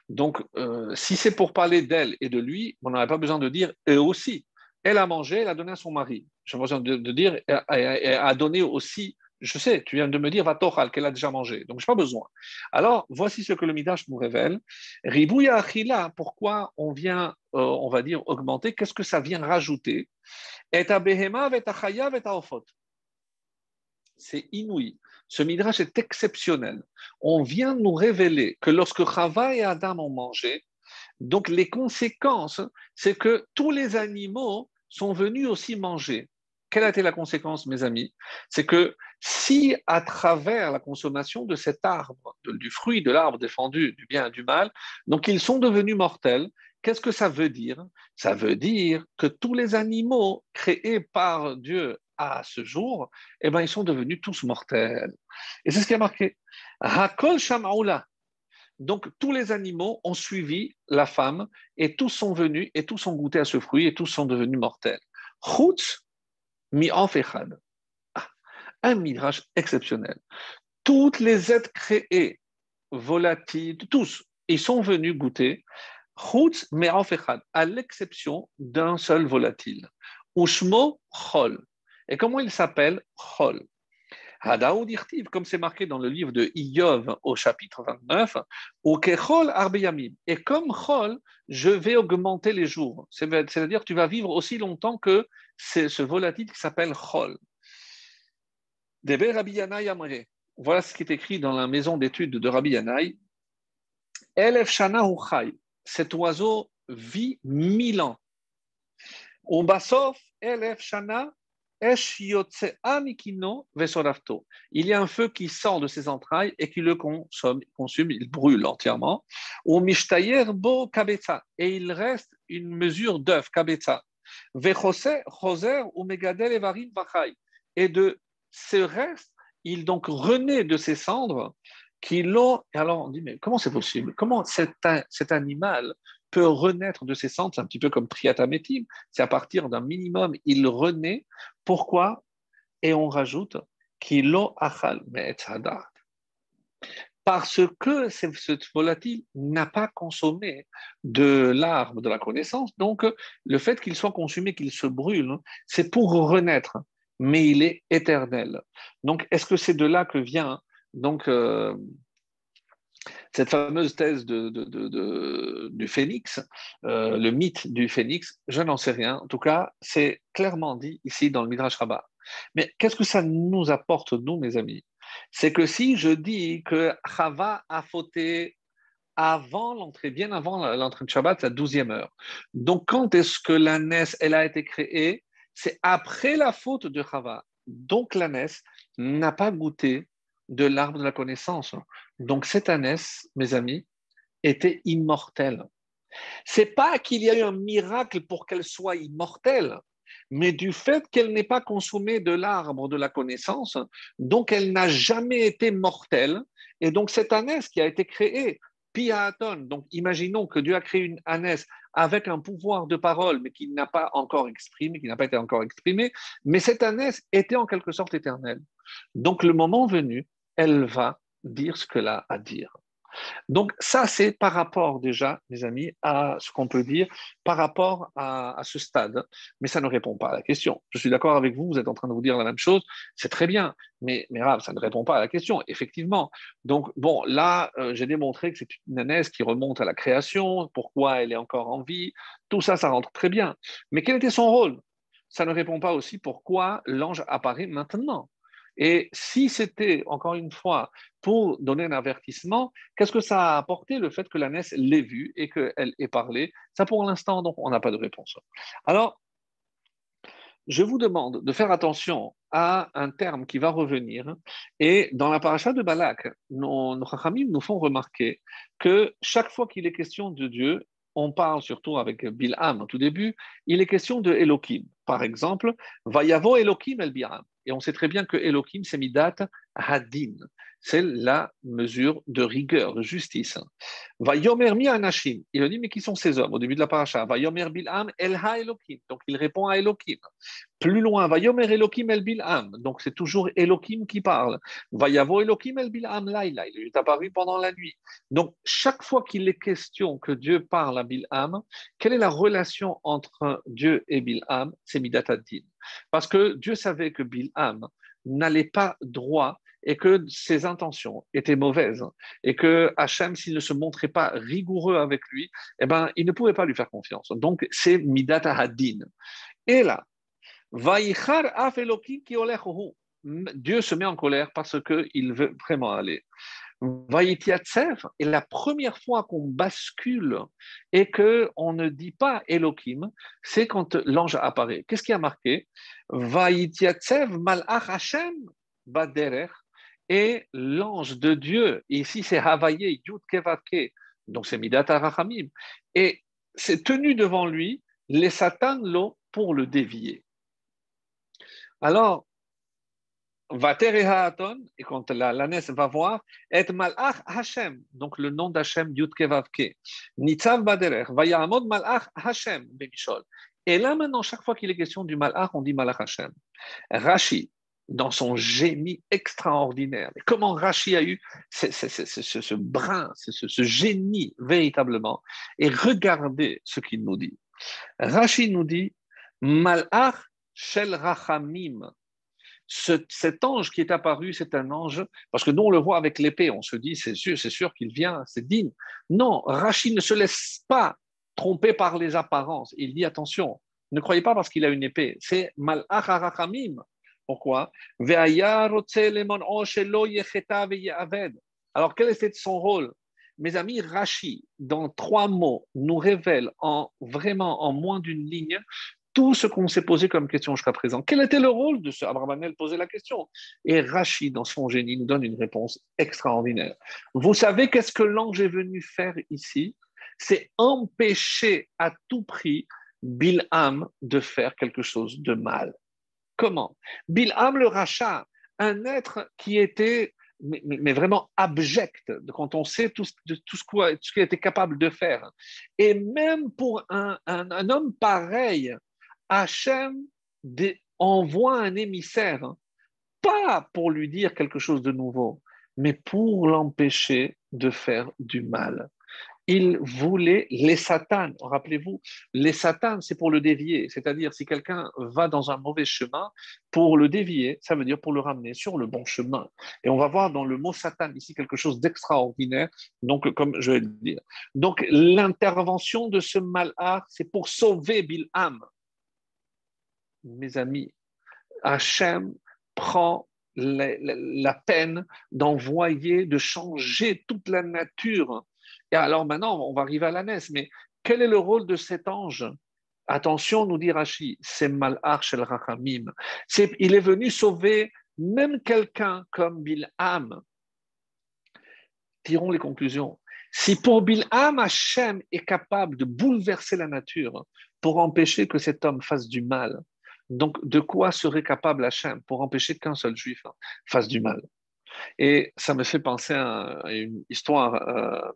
Donc euh, si c'est pour parler d'elle et de lui, on n'aurait pas besoin de dire eux aussi. Elle a mangé, elle a donné à son mari. J'ai besoin de, de dire, elle a donné aussi je sais, tu viens de me dire Vatochal qu'elle a déjà mangé, donc je n'ai pas besoin. Alors, voici ce que le Midrash nous révèle. Ribouya Achila, pourquoi on vient, euh, on va dire, augmenter? Qu'est-ce que ça vient rajouter? Et C'est inouï. Ce Midrash est exceptionnel. On vient nous révéler que lorsque Chava et Adam ont mangé, donc les conséquences, c'est que tous les animaux sont venus aussi manger. Quelle a été la conséquence, mes amis? C'est que si, à travers la consommation de cet arbre, du fruit de l'arbre défendu du bien et du mal, donc ils sont devenus mortels, qu'est-ce que ça veut dire? Ça veut dire que tous les animaux créés par Dieu à ce jour, eh ben, ils sont devenus tous mortels. Et c'est ce qui a marqué. Hakol Shamaoula. Donc tous les animaux ont suivi la femme et tous sont venus et tous ont goûté à ce fruit et tous sont devenus mortels. Chutz mi ah, un midrash exceptionnel. Toutes les êtres créés, volatiles, tous, ils sont venus goûter Chutz Me'afechad, à l'exception d'un seul volatile. Ushmo Chol. Et comment il s'appelle? Chol comme c'est marqué dans le livre de Iyov au chapitre 29, ou Kechol Arbeyamim. Et comme Chol, je vais augmenter les jours. C'est-à-dire tu vas vivre aussi longtemps que ce volatile qui s'appelle Chol. Voilà ce qui est écrit dans la maison d'études de Rabbi Yanai. Elef Shana Cet oiseau vit mille ans. Umbasof Elef Shana il y a un feu qui sort de ses entrailles et qui le consomme, il brûle entièrement. Et il reste une mesure d'œuf, Et de ce reste, il donc renaît de ses cendres qui l'ont. Alors on dit, mais comment c'est possible? Comment cet animal peut renaître de ses cendres, un petit peu comme Triatamétim, c'est à partir d'un minimum, il renaît. Pourquoi? Et on rajoute kilo achal Parce que ce volatile n'a pas consommé de l'arbre de la connaissance, donc le fait qu'il soit consumé, qu'il se brûle, c'est pour renaître, mais il est éternel. Donc, est-ce que c'est de là que vient euh, cette fameuse thèse du phénix, euh, le mythe du phénix, je n'en sais rien. En tout cas, c'est clairement dit ici dans le Midrash Rabbah. Mais qu'est-ce que ça nous apporte, nous, mes amis? C'est que si je dis que Chava a fauté avant l'entrée, bien avant l'entrée de Shabbat, la douzième heure. Donc, quand est-ce que la elle a été créée? C'est après la faute de Chava. Donc, la n'a pas goûté de l'arbre de la connaissance. Donc cette ânesse, mes amis, était immortelle. C'est pas qu'il y a eu un miracle pour qu'elle soit immortelle, mais du fait qu'elle n'ait pas consommé de l'arbre de la connaissance, donc elle n'a jamais été mortelle. Et donc cette ânesse qui a été créée, Piaton, donc imaginons que Dieu a créé une ânesse avec un pouvoir de parole, mais qui n'a pas encore exprimé, qui n'a pas été encore exprimé, mais cette ânesse était en quelque sorte éternelle. Donc le moment venu, elle va dire ce qu'elle a à dire. Donc ça, c'est par rapport déjà, mes amis, à ce qu'on peut dire par rapport à, ce stade. Mais ça ne répond pas à la question. Je suis d'accord avec vous, vous êtes en train de vous dire la même chose, c'est très bien, mais, mais ça ne répond pas à la question, effectivement. Donc bon, là, euh, j'ai démontré que c'est une ânesse qui remonte à la création, pourquoi elle est encore en vie, tout ça, ça rentre très bien. Mais quel était son rôle? Ça ne répond pas aussi pourquoi l'ange apparaît maintenant. Et si c'était, encore une fois, pour donner un avertissement, qu'est-ce que ça a apporté le fait que la NES l'ait vue et qu'elle ait parlé? Ça, pour l'instant, on n'a pas de réponse. Alors, je vous demande de faire attention à un terme qui va revenir. Et dans la paracha de Balak, nos, nos nous font remarquer que chaque fois qu'il est question de Dieu, on parle surtout avec Bilham au tout début, il est question de Elohim. Par exemple, Vayavo Elohim el Bilham. Et on sait très bien que Elohim, c'est Midat Hadin. C'est la mesure de rigueur, de justice. Va yomer mi anashim. Il dit, mais qui sont ces hommes au début de la paracha? Va yomer bil'am el ha Elohim. Donc il répond à Elohim. Plus loin, va yomer Elohim el bil'am. Donc c'est toujours Elohim qui parle. Va yavo Elohim el bil'am laïla. Il est apparu pendant la nuit. Donc chaque fois qu'il est question que Dieu parle à bil'am, quelle est la relation entre Dieu et bil'am? C'est Midat Hadin. Parce que Dieu savait que Bilham n'allait pas droit et que ses intentions étaient mauvaises et que Hachem, s'il ne se montrait pas rigoureux avec lui, eh ben, il ne pouvait pas lui faire confiance. Donc, c'est Midata Hadin. Et là, Dieu se met en colère parce qu'il veut vraiment aller. Vaïtiatsev est la première fois qu'on bascule et qu'on ne dit pas Elohim, c'est quand l'ange apparaît. Qu'est-ce qui a marqué? Vaïtiatsev malach Hashem baderer et l'ange de Dieu, ici c'est Havaye Yud Kevake, donc c'est Midat Arachamim, et c'est tenu devant lui les Satan l'ont pour le dévier. Alors, et quand la va voir, et malach Hashem, donc le nom d'Hashem, Yudkevavke, Nitzav Baderer, Vayamod malach Hashem, Bemishol. Et là maintenant, chaque fois qu'il est question du malach, on dit malach Hashem. Rashi, dans son génie extraordinaire, mais comment Rashi a eu ce, ce, ce, ce brin, ce, génie véritablement, et regardez ce qu'il nous dit. Rashi nous dit, malach shel rachamim, cet ange qui est apparu, c'est un ange, parce que nous on le voit avec l'épée, on se dit c'est sûr, c'est sûr qu'il vient, c'est digne. Non, Rachid ne se laisse pas tromper par les apparences. Il dit attention, ne croyez pas parce qu'il a une épée, c'est Malach Pourquoi? Alors quel était son rôle? Mes amis, Rashi, dans trois mots, nous révèle en vraiment en moins d'une ligne tout ce qu'on s'est posé comme question jusqu'à présent. Quel était le rôle de ce Abravanel poser la question? Et Rachid, dans son génie, nous donne une réponse extraordinaire. Vous savez qu'est-ce que l'ange est venu faire ici? C'est empêcher à tout prix Bilham de faire quelque chose de mal. Comment? Bilham le rachat, un être qui était mais, vraiment abject quand on sait tout, tout ce qu'il était capable de faire. Et même pour un, un homme pareil, Hachem envoie un émissaire pas pour lui dire quelque chose de nouveau, mais pour l'empêcher de faire du mal il voulait les satanes. Rappelez-vous, les satanes, c'est pour le dévier. C'est-à-dire, si quelqu'un va dans un mauvais chemin, pour le dévier, ça veut dire pour le ramener sur le bon chemin. Et on va voir dans le mot satan ici quelque chose d'extraordinaire. Donc, comme je vais le dire. Donc, l'intervention de ce malheur, c'est pour sauver Bilham. Mes amis, Hachem prend la peine d'envoyer, de changer toute la nature et alors maintenant, on va arriver à la mais quel est le rôle de cet ange? Attention, nous dit Rashi, c'est Malach el Rachamim. Il est venu sauver même quelqu'un comme Bilham. Tirons les conclusions. Si pour Bilham, Hachem est capable de bouleverser la nature pour empêcher que cet homme fasse du mal, donc de quoi serait capable Hachem pour empêcher qu'un seul juif fasse du mal? Et ça me fait penser à une histoire euh,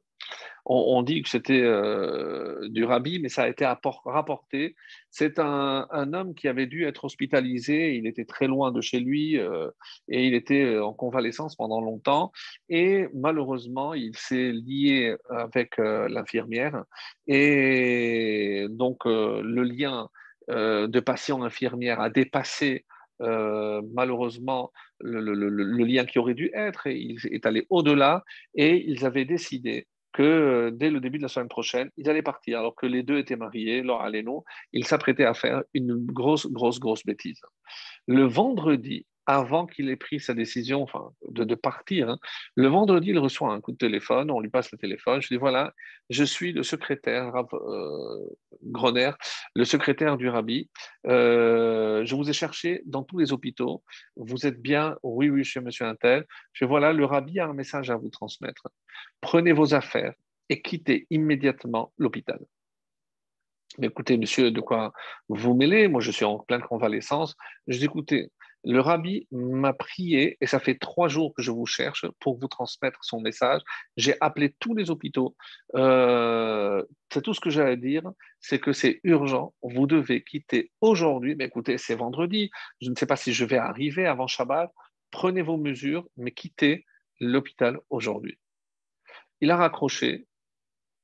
on, dit que c'était euh, du rabbi, mais ça a été rapporté. C'est un, homme qui avait dû être hospitalisé, il était très loin de chez lui euh, et il était en convalescence pendant longtemps. Et malheureusement, il s'est lié avec l'infirmière. Et donc, le lien de patient-infirmière a dépassé malheureusement le, lien qui aurait dû être et il est allé au-delà et ils avaient décidé que euh, dès le début de la semaine prochaine, ils allaient partir, alors que les deux étaient mariés, Laura Aleno, ils s'apprêtaient à faire une grosse, grosse, grosse bêtise. Le vendredi, avant qu'il ait pris sa décision enfin, de, partir. Hein. Le vendredi, il reçoit un coup de téléphone, on lui passe le téléphone, je dis voilà, je suis le secrétaire euh, Groner, le secrétaire du rabbi, euh, je vous ai cherché dans tous les hôpitaux, vous êtes bien, oui, oui, suis monsieur Intel, je dis voilà, le rabbi a un message à vous transmettre. Prenez vos affaires et quittez immédiatement l'hôpital. Mais écoutez, monsieur, de quoi vous mêlez? Moi, je suis en pleine convalescence. Je dis, écoutez, le rabbi m'a prié, et ça fait trois jours que je vous cherche pour vous transmettre son message. J'ai appelé tous les hôpitaux. Euh, c'est tout ce que j'ai à dire, c'est que c'est urgent. Vous devez quitter aujourd'hui. Mais écoutez, c'est vendredi. Je ne sais pas si je vais arriver avant Shabbat. Prenez vos mesures, mais quittez l'hôpital aujourd'hui. Il a raccroché.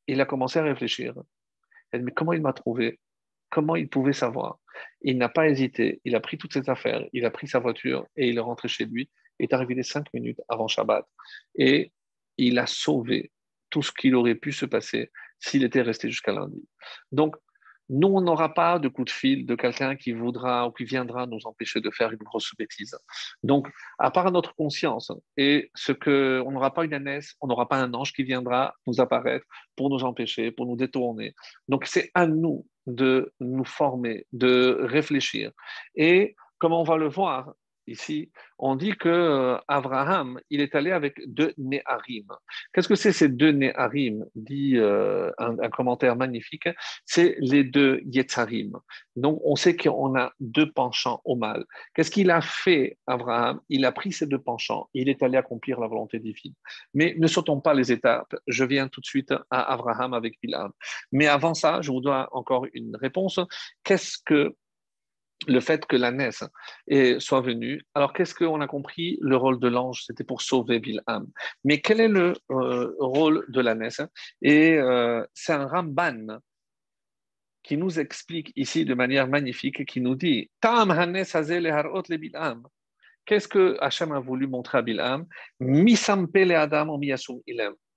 Il a commencé à réfléchir. Mais comment il m'a trouvé? Comment il pouvait savoir? Il n'a pas hésité, il a pris toutes ses affaires, il a pris sa voiture et il est rentré chez lui, il est arrivé les cinq minutes avant Shabbat et il a sauvé tout ce qu'il aurait pu se passer s'il était resté jusqu'à lundi. Donc, nous, on n'aura pas de coup de fil de quelqu'un qui voudra ou qui viendra nous empêcher de faire une grosse bêtise. Donc, à part notre conscience et ce que, on n'aura pas une ânesse, on n'aura pas un ange qui viendra nous apparaître pour nous empêcher, pour nous détourner. Donc, c'est à nous de nous former, de réfléchir. Et comme on va le voir, Ici, on dit que euh, il est allé avec deux Néharim. Qu'est-ce que c'est ces deux Néharim? Dit euh, un, commentaire magnifique, c'est les deux Yetzarim. Donc, on sait qu'on a deux penchants au mal. Qu'est-ce qu'il a fait, Abraham? Il a pris ces deux penchants, il est allé accomplir la volonté divine. Mais ne sautons pas les étapes. Je viens tout de suite à Abraham avec Bilham. Mais avant ça, je vous dois encore une réponse. Qu'est-ce que le fait que la soit venue. Alors, qu'est-ce qu'on a compris? Le rôle de l'ange, c'était pour sauver Bilham. Mais quel est le euh, rôle de la Et euh, c'est un Ramban qui nous explique ici de manière magnifique, qui nous dit Qu'est-ce que Hachem a voulu montrer à Bilham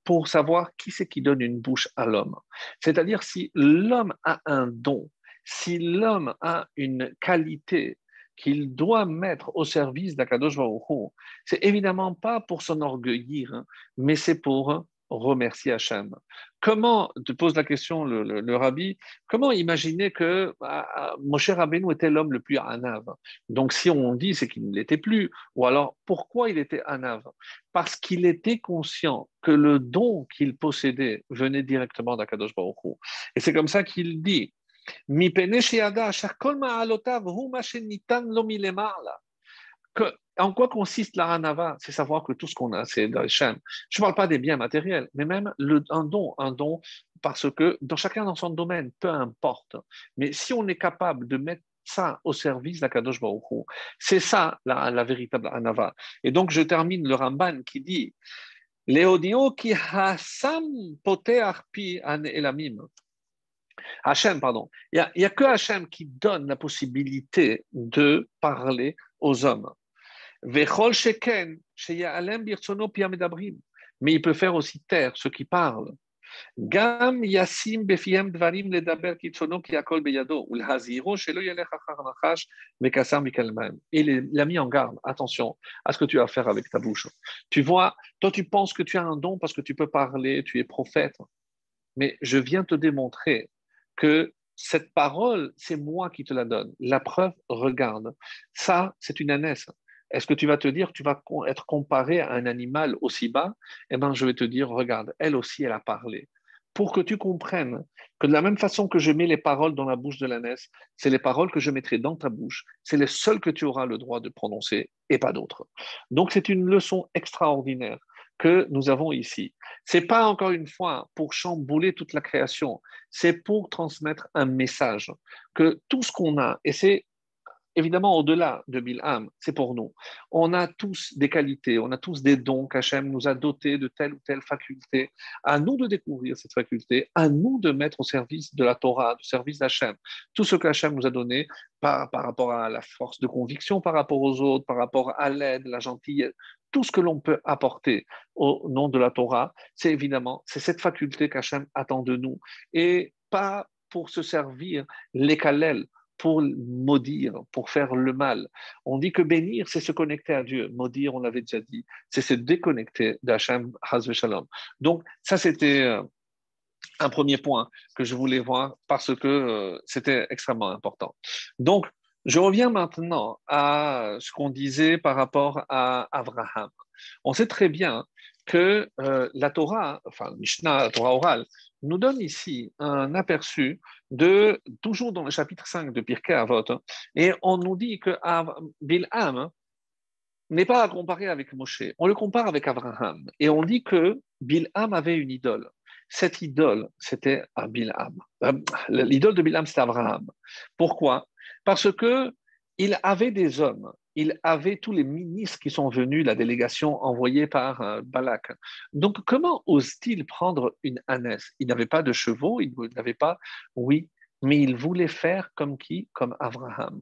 pour savoir qui c'est qui donne une bouche à l'homme. C'est-à-dire si l'homme a un don, si l'homme a une qualité qu'il doit mettre au service d'Akadosh Baruch c'est évidemment pas pour s'enorgueillir, hein, mais c'est pour remercier Hachem. Comment, te pose la question le, rabbi, comment imaginer que bah, Moshe Rabbeinu était l'homme le plus anav Donc si on dit c'est qu'il ne l'était plus, ou alors pourquoi il était anav Parce qu'il était conscient que le don qu'il possédait venait directement d'Akadosh Baruch Et c'est comme ça qu'il dit en quoi consiste la ranava C'est savoir que tout ce qu'on a, c'est dans Je ne parle pas des biens matériels, mais même un don, un don, parce que dans chacun dans son domaine, peu importe. Mais si on est capable de mettre ça au service d'Akadosh Baruch C'est ça la, véritable anava. Et donc je termine le Ramban qui dit Léodio qui hasam arpi an elamim. Hachem, pardon. Il n'y a, que Hachem qui donne la possibilité de parler aux hommes. Mais il peut faire aussi taire ceux qui parlent. Gam yasim befiem dvarim ledaber kitsono ki akol beyado, ulhaziro shelo yelech achar. Il l'a mis en garde, attention à ce que tu as à faire avec ta bouche. Tu vois, toi tu penses que tu as un don parce que tu peux parler, tu es prophète, mais je viens te démontrer que cette parole, c'est moi qui te la donne. La preuve, regarde. Ça, c'est une ânesse. Est-ce que tu vas te dire tu vas être comparé à un animal aussi bas? Eh bien, je vais te dire, regarde, elle aussi, elle a parlé. Pour que tu comprennes que de la même façon que je mets les paroles dans la bouche de l'ânesse, c'est les paroles que je mettrai dans ta bouche. C'est les seules que tu auras le droit de prononcer et pas d'autres. Donc, c'est une leçon extraordinaire que nous avons ici. C'est pas encore une fois pour chambouler toute la création, c'est pour transmettre un message que tout ce qu'on a, et c'est évidemment, au-delà de Bilham, c'est pour nous. On a tous des qualités, on a tous des dons qu'Hachem nous a dotés de telle ou telle faculté. À nous de découvrir cette faculté, à nous de mettre au service de la Torah, au service d'Hachem. Tout ce qu'Hachem nous a donné par, par rapport à la force de conviction, par rapport aux autres, par rapport à l'aide, la gentillesse, tout ce que l'on peut apporter au nom de la Torah, c'est évidemment, c'est cette faculté qu'Hachem attend de nous. Et pas pour se servir les kalel, pour maudire, pour faire le mal. On dit que bénir, c'est se connecter à Dieu. Maudire, on l'avait déjà dit, c'est se déconnecter d'Hachem Hazve Shalom. Donc, ça, c'était euh, un premier point que je voulais voir parce que euh, c'était extrêmement important. Donc, je reviens maintenant à ce qu'on disait par rapport à Abraham. On sait très bien que euh, la Torah, enfin Mishnah, la Torah orale, nous donne ici un aperçu de, toujours dans le chapitre 5 de Pirkei Avot, et on nous dit que Bilham n'est pas à comparer avec Moshe, on le compare avec Abraham, et on dit que Bilham avait une idole. Cette idole, c'était Bilham. Euh, l'idole de Bilham, c'était Abraham. Pourquoi? Parce que il avait des hommes il avait tous les ministres qui sont venus, la délégation envoyée par euh, Balak. Donc, comment ose-t-il prendre une ânesse? Il n'avait pas de chevaux, il n'avait pas, oui, mais il voulait faire comme qui? Comme Abraham.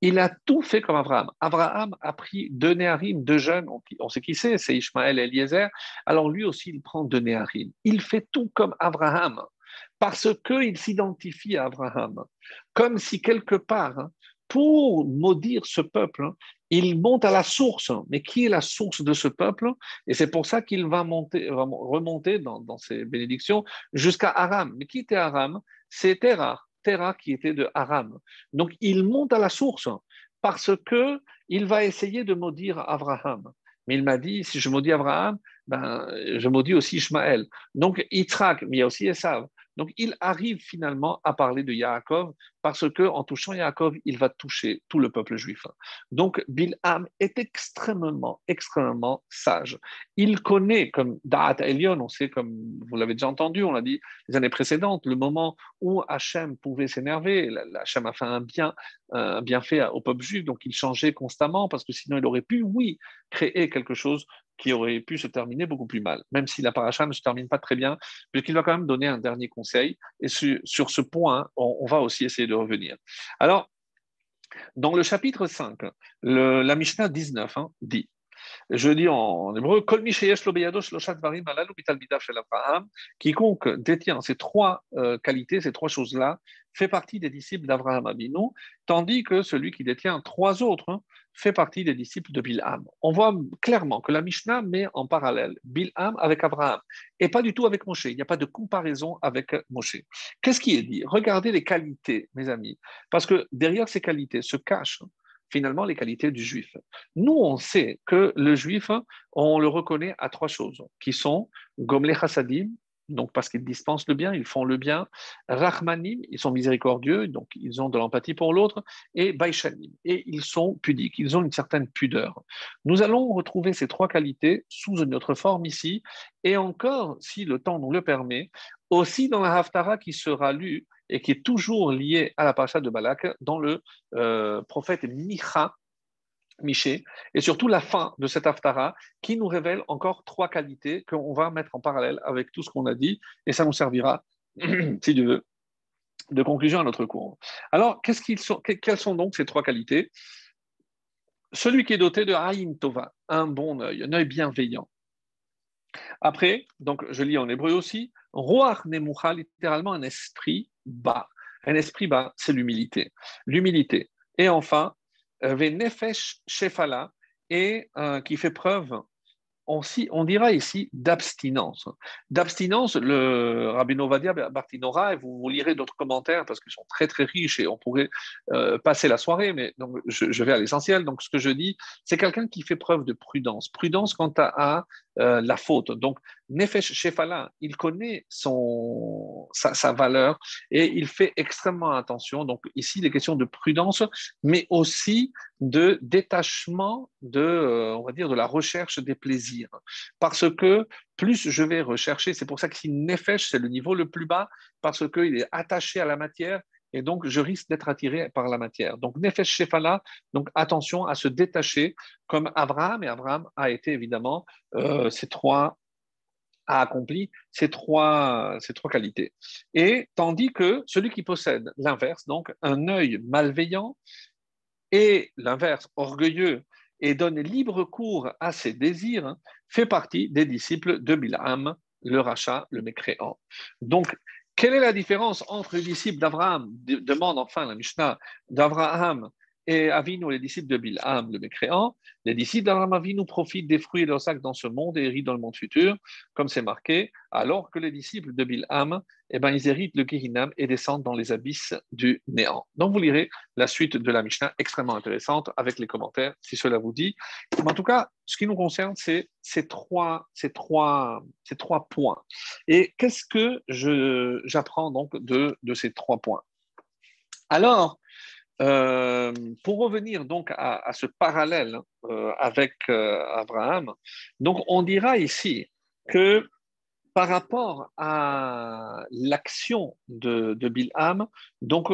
Il a tout fait comme Abraham. Abraham a pris deux Néharim, deux jeunes, on sait qui c'est, c'est Ishmaël et Eliezer. Alors lui aussi, il prend deux Néharim. Il fait tout comme Abraham, parce qu'il s'identifie à Abraham. Comme si quelque part, hein, pour maudire ce peuple, hein, il monte à la source. Mais qui est la source de ce peuple? Et c'est pour ça qu'il va, monter, remonter dans, ses bénédictions jusqu'à Aram. Mais qui était Aram? C'est Terah. Terah qui était de Aram. Donc il monte à la source parce que il va essayer de maudire Abraham. Mais il m'a dit, si je maudis Abraham, ben, je maudis aussi Ishmaël. Donc Yitzhak, mais il y a aussi Esav. Donc il arrive finalement à parler de Yaakov parce que en touchant Yaakov, il va toucher tout le peuple juif. Donc Bilham est extrêmement, extrêmement sage. Il connaît, comme Da'at Elion, on sait, comme vous l'avez déjà entendu, on l'a dit les années précédentes, le moment où Hachem pouvait s'énerver. Hachem a fait un bien, un bienfait au peuple juif, donc il changeait constamment parce que sinon il aurait pu, oui, créer quelque chose qui aurait pu se terminer beaucoup plus mal, même si la paracha ne se termine pas très bien, puisqu'il va quand même donner un dernier conseil. Et sur, ce point, on, va aussi essayer de revenir. Alors, dans le chapitre 5, la Mishnah 19 hein, dit je dis en hébreu, quiconque détient ces trois euh, qualités, ces trois choses-là, fait partie des disciples d'Abraham Abinu, tandis que celui qui détient trois autres hein, fait partie des disciples de Bilham. On voit clairement que la Mishnah met en parallèle Bilham avec Abraham et pas du tout avec Moshe. Il n'y a pas de comparaison avec Moshe. Qu'est-ce qui est dit? Regardez les qualités, mes amis, parce que derrière ces qualités se cachent finalement les qualités du juif. Nous, on sait que le juif, on le reconnaît à trois choses, qui sont Gomle Chassadim, donc parce qu'ils dispensent le bien, ils font le bien, Rahmanim, ils sont miséricordieux, donc ils ont de l'empathie pour l'autre, et Baishanim, et ils sont pudiques, ils ont une certaine pudeur. Nous allons retrouver ces trois qualités sous une autre forme ici, et encore, si le temps nous le permet, aussi dans la Haftara qui sera lue et qui est toujours lié à la paracha de Balak dans le euh, prophète Micha, Miché, et surtout la fin de cet Haftara qui nous révèle encore trois qualités qu'on va mettre en parallèle avec tout ce qu'on a dit, et ça nous servira, <clears throat> si Dieu veut, de conclusion à notre cours. Alors, sont, quelles sont donc ces trois qualités? Celui qui est doté de Aïn Tova, un bon œil, un œil bienveillant. Après, donc je lis en hébreu aussi, Roar Nemucha, littéralement un esprit bas. Un esprit bas, c'est l'humilité. L'humilité. Et enfin, Venefesh Shefala, et euh, qui fait preuve on, dira ici d'abstinence. D'abstinence, le Rabbi Novadia Bartinora, et vous, lirez d'autres commentaires parce qu'ils sont très très riches et on pourrait euh, passer la soirée, mais je, vais à l'essentiel. Donc ce que je dis, c'est quelqu'un qui fait preuve de prudence. Prudence quant à, euh, la faute. Donc Nefesh Shefala, il connaît son, sa, valeur et il fait extrêmement attention. Donc ici, des questions de prudence, mais aussi de détachement de, euh, on va dire, de la recherche des plaisirs. Parce que plus je vais rechercher, c'est pour ça que si Nefesh, c'est le niveau le plus bas, parce qu'il est attaché à la matière, et donc je risque d'être attiré par la matière. Donc Nefesh Shefala, donc attention à se détacher comme Abraham, et Abraham a été évidemment euh, ces trois a accompli ces trois, ces trois qualités. Et tandis que celui qui possède l'inverse, donc un œil malveillant, et l'inverse, orgueilleux, et donne libre cours à ses désirs, fait partie des disciples de Bilham, le rachat, le mécréant. Donc, quelle est la différence entre les disciples d'Abraham? Demande enfin la Mishnah d'Abraham et Avinu, les disciples de Bilham, le mécréant, les disciples d'Abraham Avinu profitent des fruits et leurs sacs dans ce monde et héritent dans le monde futur, comme c'est marqué, alors que les disciples de Bilham, eh ben, ils héritent le Gehinam et descendent dans les abysses du néant. Donc vous lirez la suite de la Mishnah, extrêmement intéressante, avec les commentaires, si cela vous dit. en tout cas, ce qui nous concerne, c'est ces trois, ces, trois, ces trois points. Et qu'est-ce que j'apprends donc de, de ces trois points? Alors, euh, pour revenir donc à, ce parallèle euh, avec euh, Abraham, donc on dira ici que par rapport à l'action de, de Bilham, donc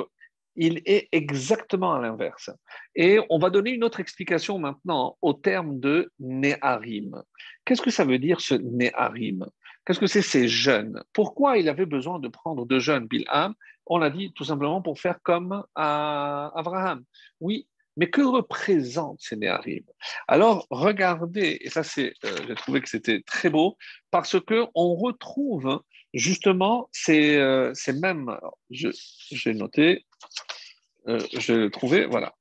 il est exactement à l'inverse. Et on va donner une autre explication maintenant au terme de Neharim. Qu'est-ce que ça veut dire ce Neharim Qu'est-ce que c'est ces jeunes? Pourquoi il avait besoin de prendre deux jeunes Bilham? On l'a dit tout simplement pour faire comme à Abraham. Oui, mais que représentent ces Néharim Alors, regardez, et ça, c'est, euh, j'ai trouvé que c'était très beau, parce que on retrouve justement ces, euh, ces mêmes. j'ai noté, euh, je trouvé, voilà.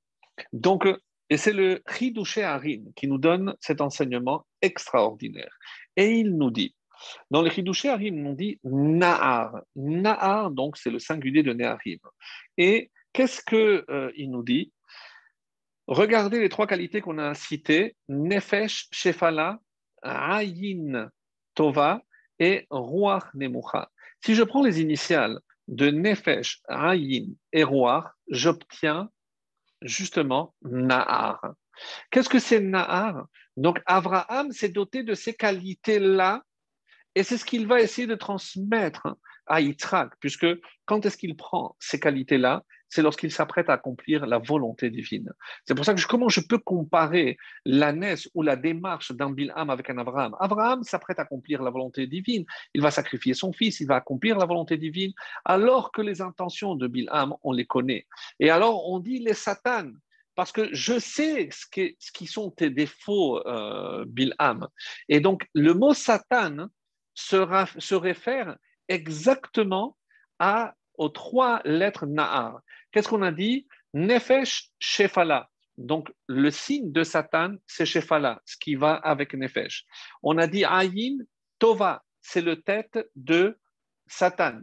Donc, et c'est le Ridouché Harim qui nous donne cet enseignement extraordinaire. Et il nous dit dans les Chidouché Harim, on dit Nahar. Nahar, donc, c'est le singulier de Neharim. Et qu'est-ce qu'il euh, nous dit? Regardez les trois qualités qu'on a citées Nefesh, Shefala, Ayin, Tova et Ruach Nemucha. Si je prends les initiales de Nefesh, Ayin et Ruach, j'obtiens justement Nahar. Qu'est-ce que c'est Nahar? Donc, Abraham s'est doté de ces qualités-là et c'est ce qu'il va essayer de transmettre à Yitzhak, puisque quand est-ce qu'il prend ces qualités-là? C'est lorsqu'il s'apprête à accomplir la volonté divine. C'est pour ça que comment je peux comparer la ou la démarche d'un Bilham avec un Abraham? Abraham s'apprête à accomplir la volonté divine. Il va sacrifier son fils, il va accomplir la volonté divine, alors que les intentions de Bilham, on les connaît. Et alors on dit les satanes parce que je sais ce qui sont tes défauts, euh, Bilham. Et donc, le mot Satan se, réfère exactement aux trois lettres Nahar. Qu'est-ce qu'on a dit? Nefesh Shefala. Donc, le signe de Satan, c'est Shefala, ce qui va avec Nefesh. On a dit Ayin Tova, c'est le tête de Satan.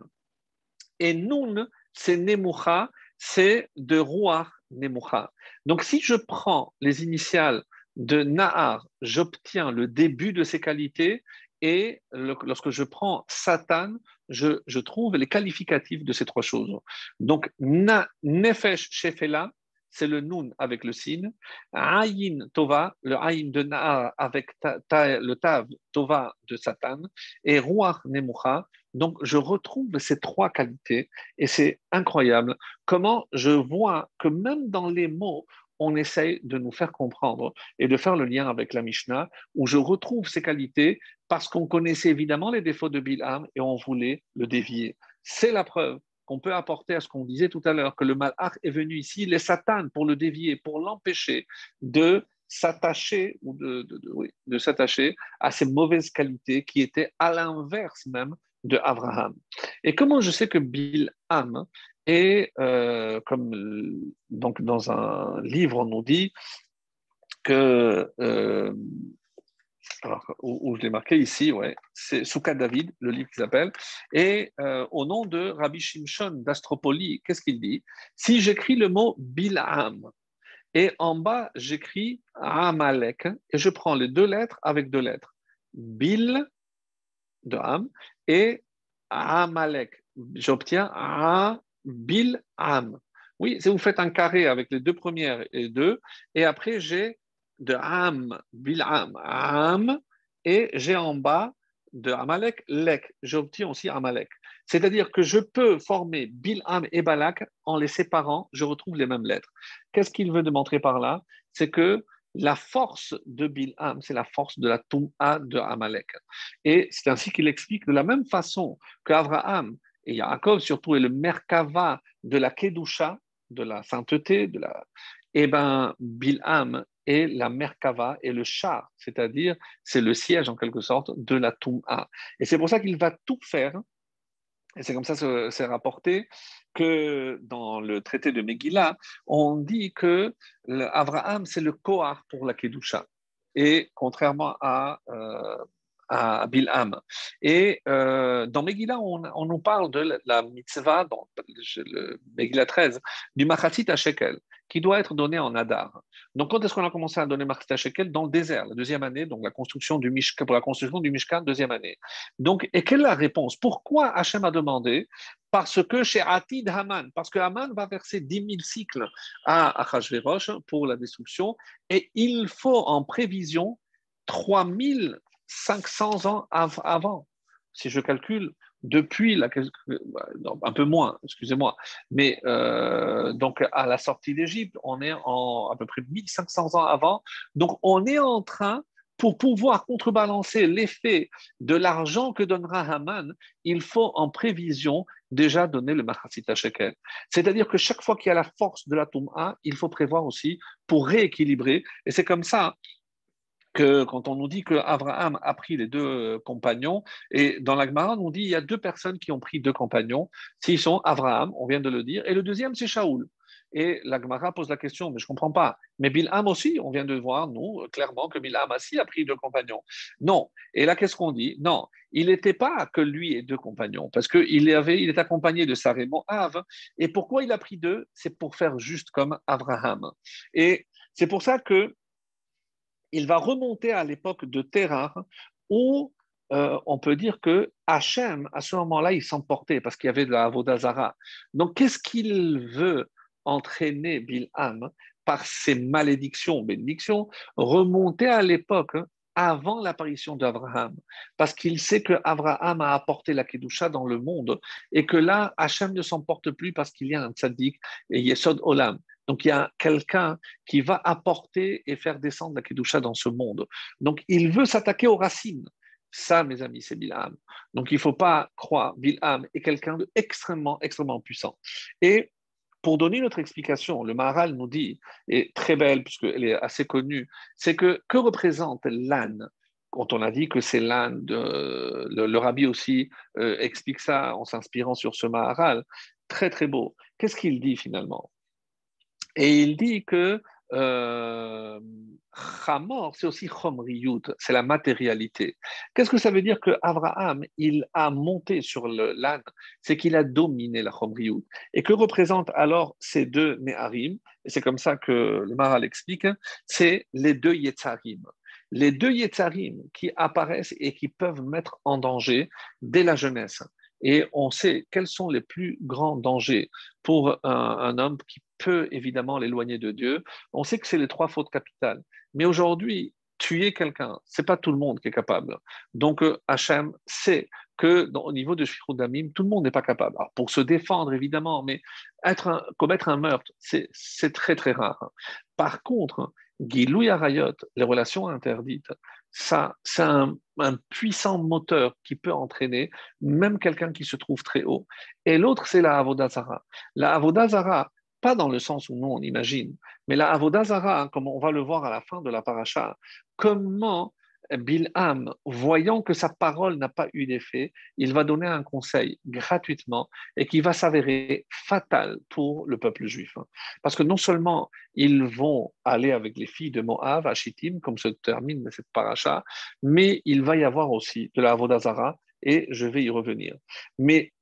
Et Nun, c'est Nemucha, c'est de Ruach Nemucha. Donc, si je prends les initiales de Nahar, j'obtiens le début de ses qualités et lorsque je prends Satan, je, trouve les qualificatifs de ces trois choses. Donc, Nefesh Shefela, c'est le Nun avec le Sin. Ayin Tova, le Ayin de Na'ar avec le Tav Tova de Satan. Et Ruach Nemucha. Donc, je retrouve ces trois qualités et c'est incroyable comment je vois que même dans les mots, on essaye de nous faire comprendre et de faire le lien avec la Mishnah, où je retrouve ces qualités parce qu'on connaissait évidemment les défauts de Bilham et on voulait le dévier. C'est la preuve qu'on peut apporter à ce qu'on disait tout à l'heure, que le malach est venu ici, les satanes, pour le dévier, pour l'empêcher de s'attacher ou de, de, s'attacher à ces mauvaises qualités qui étaient à l'inverse même de Abraham. Et comment je sais que Bilham est, euh, comme donc dans un livre on nous dit que euh, alors, où, je l'ai marqué ici, ouais, c'est Souka David, le livre qui s'appelle, et euh, au nom de Rabbi Shimshon d'Astropoli, qu'est-ce qu'il dit? Si j'écris le mot Bil'am, et en bas j'écris Amalek, et je prends les deux lettres avec deux lettres, Bil de Am et Amalek, j'obtiens Bil Am. Oui, si vous faites un carré avec les deux premières et deux, et après j'ai de Am, Bil'am, Am, et j'ai en bas de Amalek, Lek. J'obtiens aussi Amalek. C'est-à-dire que je peux former Bil'am et Balak en les séparant, je retrouve les mêmes lettres. Qu'est-ce qu'il veut démontrer par là? C'est que la force de Bil'am, c'est la force de la Tum'a de Amalek. Et c'est ainsi qu'il explique de la même façon qu'Abraham et Yaakov, surtout, est le Merkava de la Kedusha, de la sainteté, de la... Eh bien, Bil'am et la Merkava et le char, c'est-à-dire c'est le siège en quelque sorte de la Toum'a. Et c'est pour ça qu'il va tout faire, et c'est comme ça que c'est rapporté, que dans le traité de Megillah, on dit que Abraham, c'est le Kohar pour la Kedusha. Et contrairement à euh, à Bilham. Et euh, dans Megillah, on, nous parle de la, mitzvah, dans le Megillah 13, du Machatzit à Shekel, qui doit être donné en Adar. Donc, quand est-ce qu'on a commencé à donner Machatzit à Shekel Dans le désert, la deuxième année, donc la construction du Mishkan, pour la construction du Mishkan, deuxième année. Donc, et quelle est la réponse? Pourquoi Hachem a demandé? Parce que chez Atid Haman, parce que Haman va verser 10 000 cycles à Achashverosh pour la destruction, et il faut en prévision 3 000 500 ans avant, si je calcule, depuis la, un peu moins, excusez-moi, mais euh, donc à la sortie d'Égypte, on est en à peu près 1500 ans avant, donc on est en train pour pouvoir contrebalancer l'effet de l'argent que donnera Haman, il faut en prévision déjà donner le Mahasita Shekel. C'est-à-dire que chaque fois qu'il y a la force de la Toum'a, il faut prévoir aussi pour rééquilibrer. Et c'est comme ça quand on nous dit que Abraham a pris les deux euh, compagnons, et dans l'Agmara, on dit il y a deux personnes qui ont pris deux compagnons, s'ils sont Abraham, on vient de le dire, et le deuxième c'est Shaoul. Et l'Agmara pose la question, mais je ne comprends pas. Mais Bilham aussi, on vient de voir, nous, clairement, que Bilham aussi a pris deux compagnons. Non. Et là, qu'est-ce qu'on dit? Non, il n'était pas que lui et deux compagnons, parce qu'il il est accompagné de Sarémon Av. Et pourquoi il a pris deux? C'est pour faire juste comme Abraham. Et c'est pour ça que il va remonter à l'époque de Terrar où euh, on peut dire que Hachem, à ce moment-là, il s'emportait parce qu'il y avait de la Avodazara. Donc, qu'est-ce qu'il veut entraîner Bilham par ses malédictions, bénédictions, remonter à l'époque hein, avant l'apparition d'Abraham, parce qu'il sait que Abraham a apporté la Kedusha dans le monde et que là, Hachem ne s'emporte plus parce qu'il y a un tzaddik et Yesod Olam. Donc il y a quelqu'un qui va apporter et faire descendre la Kedusha dans ce monde. Donc il veut s'attaquer aux racines. Ça, mes amis, c'est Bilham. Donc il ne faut pas croire, Bilham est quelqu'un d'extrêmement, extrêmement puissant. Et pour donner notre explication, le Maharal nous dit, et très belle puisqu'elle est assez connue, c'est que que représente l'âne? Quand on a dit que c'est l'âne, le, rabbi aussi euh, explique ça en s'inspirant sur ce Maharal, très très beau. Qu'est-ce qu'il dit finalement? Et il dit que euh, Chamor, c'est aussi Chomriyut, c'est la matérialité. Qu'est-ce que ça veut dire que Abraham, il a monté sur l'âne? C'est qu'il a dominé la Chomriyut. Et que représentent alors ces deux Neharim c'est comme ça que le Maral explique c'est les deux Yetzarim. Les deux Yetzarim qui apparaissent et qui peuvent mettre en danger dès la jeunesse. Et on sait quels sont les plus grands dangers pour un, homme qui peut évidemment l'éloigner de Dieu. On sait que c'est les trois fautes capitales. Mais aujourd'hui, tuer quelqu'un, c'est pas tout le monde qui est capable. Donc euh, Hachem sait que au niveau de Shirudamim, tout le monde n'est pas capable. pour se défendre évidemment, mais commettre un meurtre, c'est très très rare. Par contre, Gilou Arayot, les relations interdites, ça, c'est un, puissant moteur qui peut entraîner même quelqu'un qui se trouve très haut. Et l'autre, c'est la Avodazara. La Avodazara, pas dans le sens où nous on imagine, mais la Avodazara, comme on va le voir à la fin de la paracha, comment Bilham, voyant que sa parole n'a pas eu d'effet, il va donner un conseil gratuitement et qui va s'avérer fatal pour le peuple juif. Parce que non seulement ils vont aller avec les filles de Moab à Shittim, comme se termine cette paracha, mais il va y avoir aussi de la Avodazara et je vais y revenir. Mais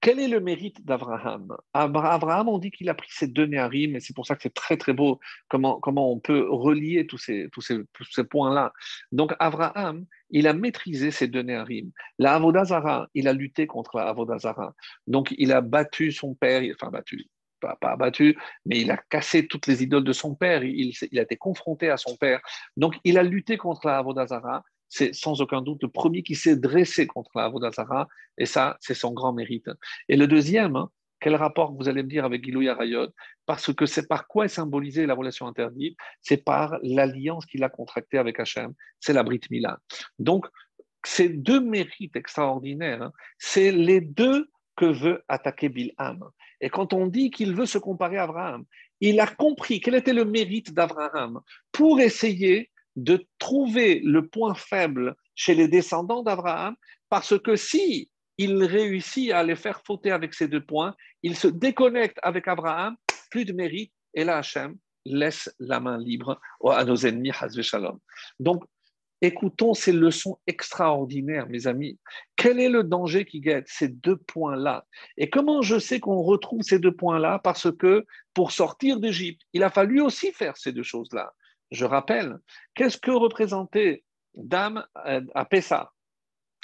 quel est le mérite d'Abraham? Abraham, on dit qu'il a pris ces deux Néharim, et c'est pour ça que c'est très très beau comment, comment on peut relier tous ces, tous ces, ces points-là. Donc Abraham, il a maîtrisé ces deux Néharim. La Avodazara, il a lutté contre la Avodazara. Donc il a battu son père, enfin battu, pas, pas battu, mais il a cassé toutes les idoles de son père, il, il, a été confronté à son père. Donc il a lutté contre la Avodazara c'est sans aucun doute le premier qui s'est dressé contre la Avodazara, et ça, c'est son grand mérite. Et le deuxième, hein, quel rapport vous allez me dire avec Gilou Yarayot Parce que c'est par quoi est symbolisée la relation interdite? C'est par l'alliance qu'il a contractée avec Hachem, c'est la Brit Mila. Donc, ces deux mérites extraordinaires, hein, c'est les deux que veut attaquer Bilham. Et quand on dit qu'il veut se comparer à Abraham, il a compris quel était le mérite d'Abraham pour essayer de trouver le point faible chez les descendants d'Abraham, parce que si il réussit à les faire fauter avec ces deux points, il se déconnecte avec Abraham, plus de mérite, et là Hachem laisse la main libre à nos ennemis, Shalom. Donc, écoutons ces leçons extraordinaires, mes amis. Quel est le danger qui guette ces deux points-là? Et comment je sais qu'on retrouve ces deux points-là? Parce que pour sortir d'Égypte, il a fallu aussi faire ces deux choses-là. Je rappelle, qu'est-ce que représentait Dame euh, à Pessa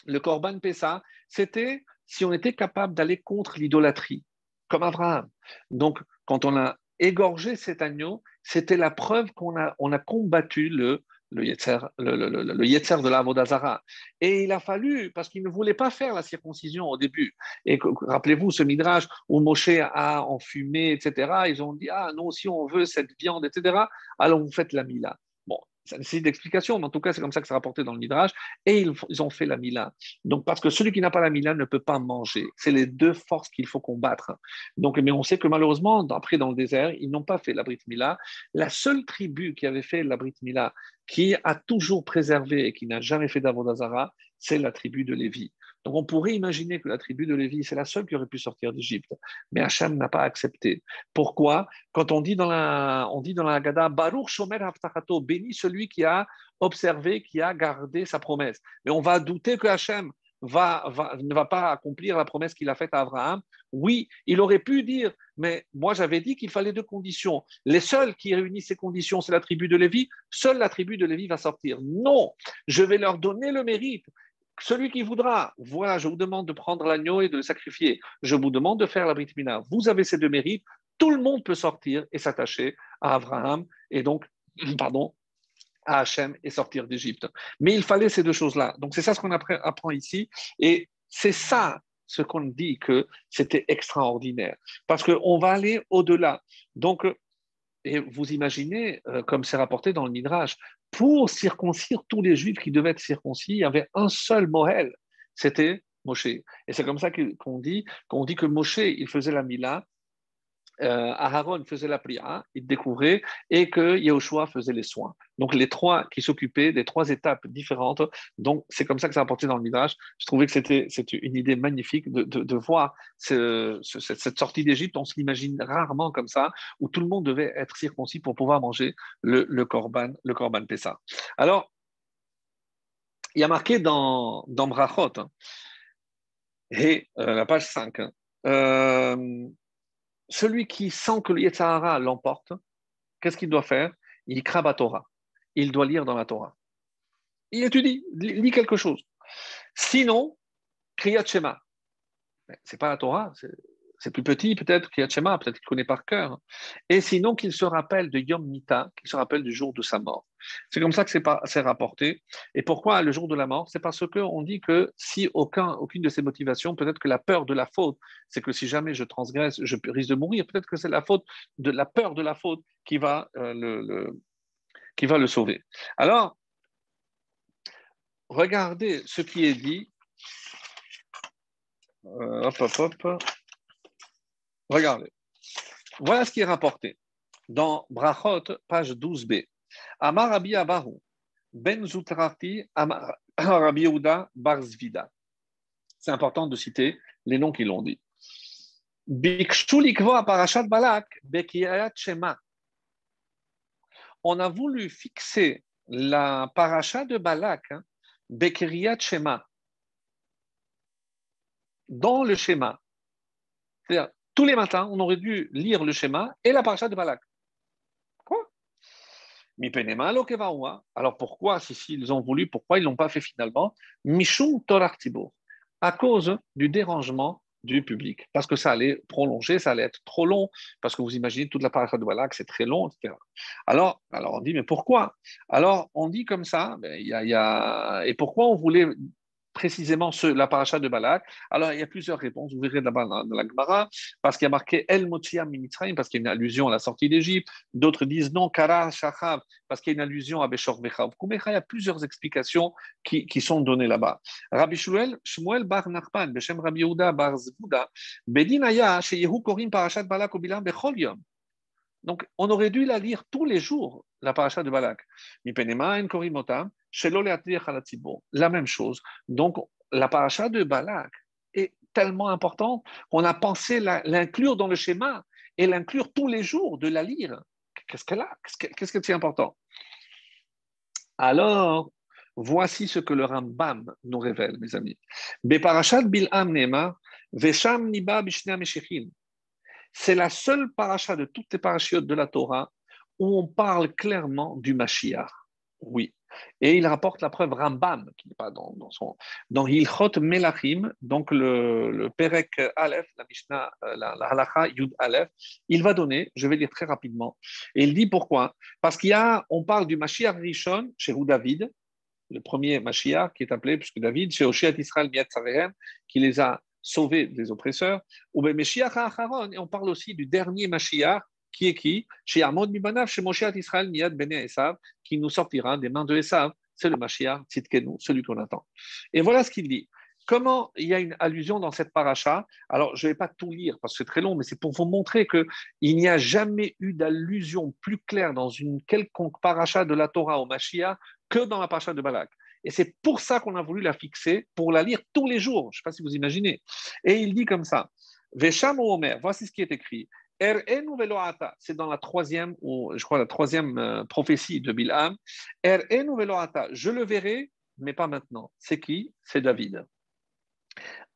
Le Corban Pessa, c'était si on était capable d'aller contre l'idolâtrie, comme Abraham. Donc, quand on a égorgé cet agneau, c'était la preuve qu'on a, on a combattu le, le Yetzer, le, le, le, de la Vodazara. Et il a fallu, parce qu'il ne voulait pas faire la circoncision au début. Et rappelez-vous ce midrash où Moshe a enfumé, etc. Ils ont dit Ah, non, si on veut cette viande, etc., alors vous faites la mila. Bon, ça nécessite d'explication, mais en tout cas, c'est comme ça que c'est rapporté dans le Midrash. Et ils, ont fait la Mila. Donc, parce que celui qui n'a pas la Mila ne peut pas manger. C'est les deux forces qu'il faut combattre. Donc, mais on sait que malheureusement, après, dans le désert, ils n'ont pas fait la Brit Mila. La seule tribu qui avait fait la Brit Mila, qui a toujours préservé et qui n'a jamais fait d'Avodazara, c'est la tribu de Lévi. Donc on pourrait imaginer que la tribu de Lévi, c'est la seule qui aurait pu sortir d'Égypte. Mais Hachem n'a pas accepté. Pourquoi? Quand on dit dans la, on dit dans la Haggadah, Baruch Shomer Haftachato, béni celui qui a observé, qui a gardé sa promesse. Mais on va douter que Hachem va, ne va pas accomplir la promesse qu'il a faite à Abraham. Oui, il aurait pu dire, mais moi j'avais dit qu'il fallait deux conditions. Les seuls qui réunissent ces conditions, c'est la tribu de Lévi. Seule la tribu de Lévi va sortir. Non, je vais leur donner le mérite. Celui qui voudra, voilà, je vous demande de prendre l'agneau et de le sacrifier. Je vous demande de faire la Brit Vous avez ces deux mérites. Tout le monde peut sortir et s'attacher à Abraham et donc, <clears throat> pardon, à Hachem et sortir d'Égypte. Mais il fallait ces deux choses-là. Donc c'est ça ce qu'on apprend ici. Et c'est ça ce qu'on dit que c'était extraordinaire. Parce qu'on va aller au-delà. Donc, et vous imaginez, euh, comme c'est rapporté dans le Midrash, pour circoncire tous les juifs qui devaient être circoncis, il y avait un seul Moël, c'était Moshe. Et c'est comme ça qu'on dit, qu'on dit que Moshe, il faisait la Mila, euh, Aaron faisait la prière, il découvrait, et que Yahushua faisait les soins. Donc les trois qui s'occupaient des trois étapes différentes. Donc c'est comme ça que ça apporté dans le Midrash. Je trouvais que c'était une idée magnifique de, de, voir cette, sortie d'Égypte. On se l'imagine rarement comme ça, où tout le monde devait être circoncis pour pouvoir manger le, korban, le korban Pessa. Alors, il y a marqué dans, dans Brachot, hein, et euh, la page 5, celui qui sent que le Yetzahara l'emporte, qu'est-ce qu'il doit faire? Il crabe Torah. Il doit lire dans la Torah. Il étudie, lit quelque chose. Sinon, Kriyat Shema. C'est pas la Torah, c'est plus petit peut-être Shema, peut-être qu'il connaît par cœur. Et sinon qu'il se rappelle de Yom Mita, qu'il se rappelle du jour de sa mort. C'est comme ça que c'est rapporté. Et pourquoi le jour de la mort? C'est parce qu'on dit que si aucun, aucune de ces motivations, peut-être que la peur de la faute, c'est que si jamais je transgresse, je risque de mourir. Peut-être que c'est la peur de la faute qui va, euh, le, qui va le sauver. Alors, regardez ce qui est dit. Euh, hop, hop, hop. Regardez. Voilà ce qui est rapporté dans Brachot, page 12b. Amar Rabbi Ben Zutrati, Amar <coughs> Rabbi. C'est important de citer les noms qui l'ont dit. Balak, Shema. On a voulu fixer la paracha de Balak, hein, Shema, dans le schéma. Tous les matins, on aurait dû lire le schéma et la paracha de Balak. Quoi? Alors pourquoi, si ils ont voulu, pourquoi ils ne l'ont pas fait finalement? Mishum Torah À cause du dérangement du public. Parce que ça allait prolonger, ça allait être trop long. Parce que vous imaginez toute la paracha de Balak, c'est très long, etc. Alors, on dit, mais pourquoi? Alors on dit comme ça, ben, y y a... et pourquoi on voulait précisément la paracha de Balak Alors, il y a plusieurs réponses. Vous verrez là-bas dans, la Gemara, parce qu'il y a marqué El Motia Mimitraim, parce qu'il y a une allusion à la sortie d'Égypte. D'autres disent non, Kara Shachav, parce qu'il y a une allusion à Beshor Bechav. Il y a plusieurs explications qui, sont données là-bas. Rabbi Shmuel, Shmuel Bar Nachman, Beshem Rabbi Yehuda Bar Zvuda, Bedinaya, Sheyehu Korim Parashat Balak Obilam Bechol. Donc, on aurait dû la lire tous les jours, la paracha de Balak. La même chose. Donc, la paracha de Balak est tellement importante qu'on a pensé l'inclure dans le schéma et l'inclure tous les jours, de la lire. Qu'est-ce qu'elle a? Qu'est-ce que c'est important? Alors, voici ce que le Rambam nous révèle, mes amis. Beparashat Bil'am Nema, Vesham Niba Bishne c'est la seule paracha de toutes les parachutes de la Torah où on parle clairement du Mashiach. Oui. Et il rapporte la preuve Rambam, qui n'est pas dans, son. Dans Hilchot Melachim, donc le, Perek Aleph, la Mishnah, euh, la, la Halacha Yud Aleph, il va donner, je vais lire très rapidement, et il dit pourquoi? Parce qu'il y a, on parle du Mashiach Rishon chez David, le premier Mashiach qui est appelé, puisque David, chez Oshiat Israël Miat qui les a sauver des oppresseurs. Ou et on parle aussi du dernier Mashiach, qui est qui? Chez Amod Mibanav, chez Moshiach Israël Miyad Bene Esav, qui nous sortira des mains de Esav. C'est le Mashiach, Tzidkenu, celui qu'on attend. Et voilà ce qu'il dit. Comment il y a une allusion dans cette paracha? Alors, je ne vais pas tout lire parce que c'est très long, mais c'est pour vous montrer qu'il n'y a jamais eu d'allusion plus claire dans une quelconque paracha de la Torah au Mashiach que dans la paracha de Balak. Et c'est pour ça qu'on a voulu la fixer, pour la lire tous les jours. Je ne sais pas si vous imaginez. Et il dit comme ça Vesham Omer, voici ce qui est écrit. C'est dans la troisième, je crois la troisième euh, prophétie de Bilham. Je le verrai, mais pas maintenant. C'est qui? C'est David.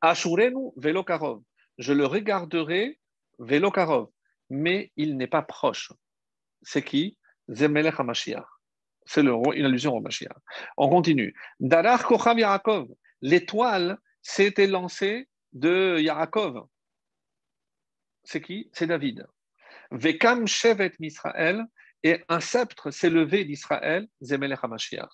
Je le regarderai velokarov, mais il n'est pas proche. C'est qui? Zemelech HaMashiach. C'est une allusion au Mashiach. On continue. Darach Kochav Yaakov. L'étoile s'était lancée de Yaakov. C'est qui? C'est David. Vekam Shevet Misraël. Et un sceptre s'est levé d'Israël, Zemelech HaMashiach.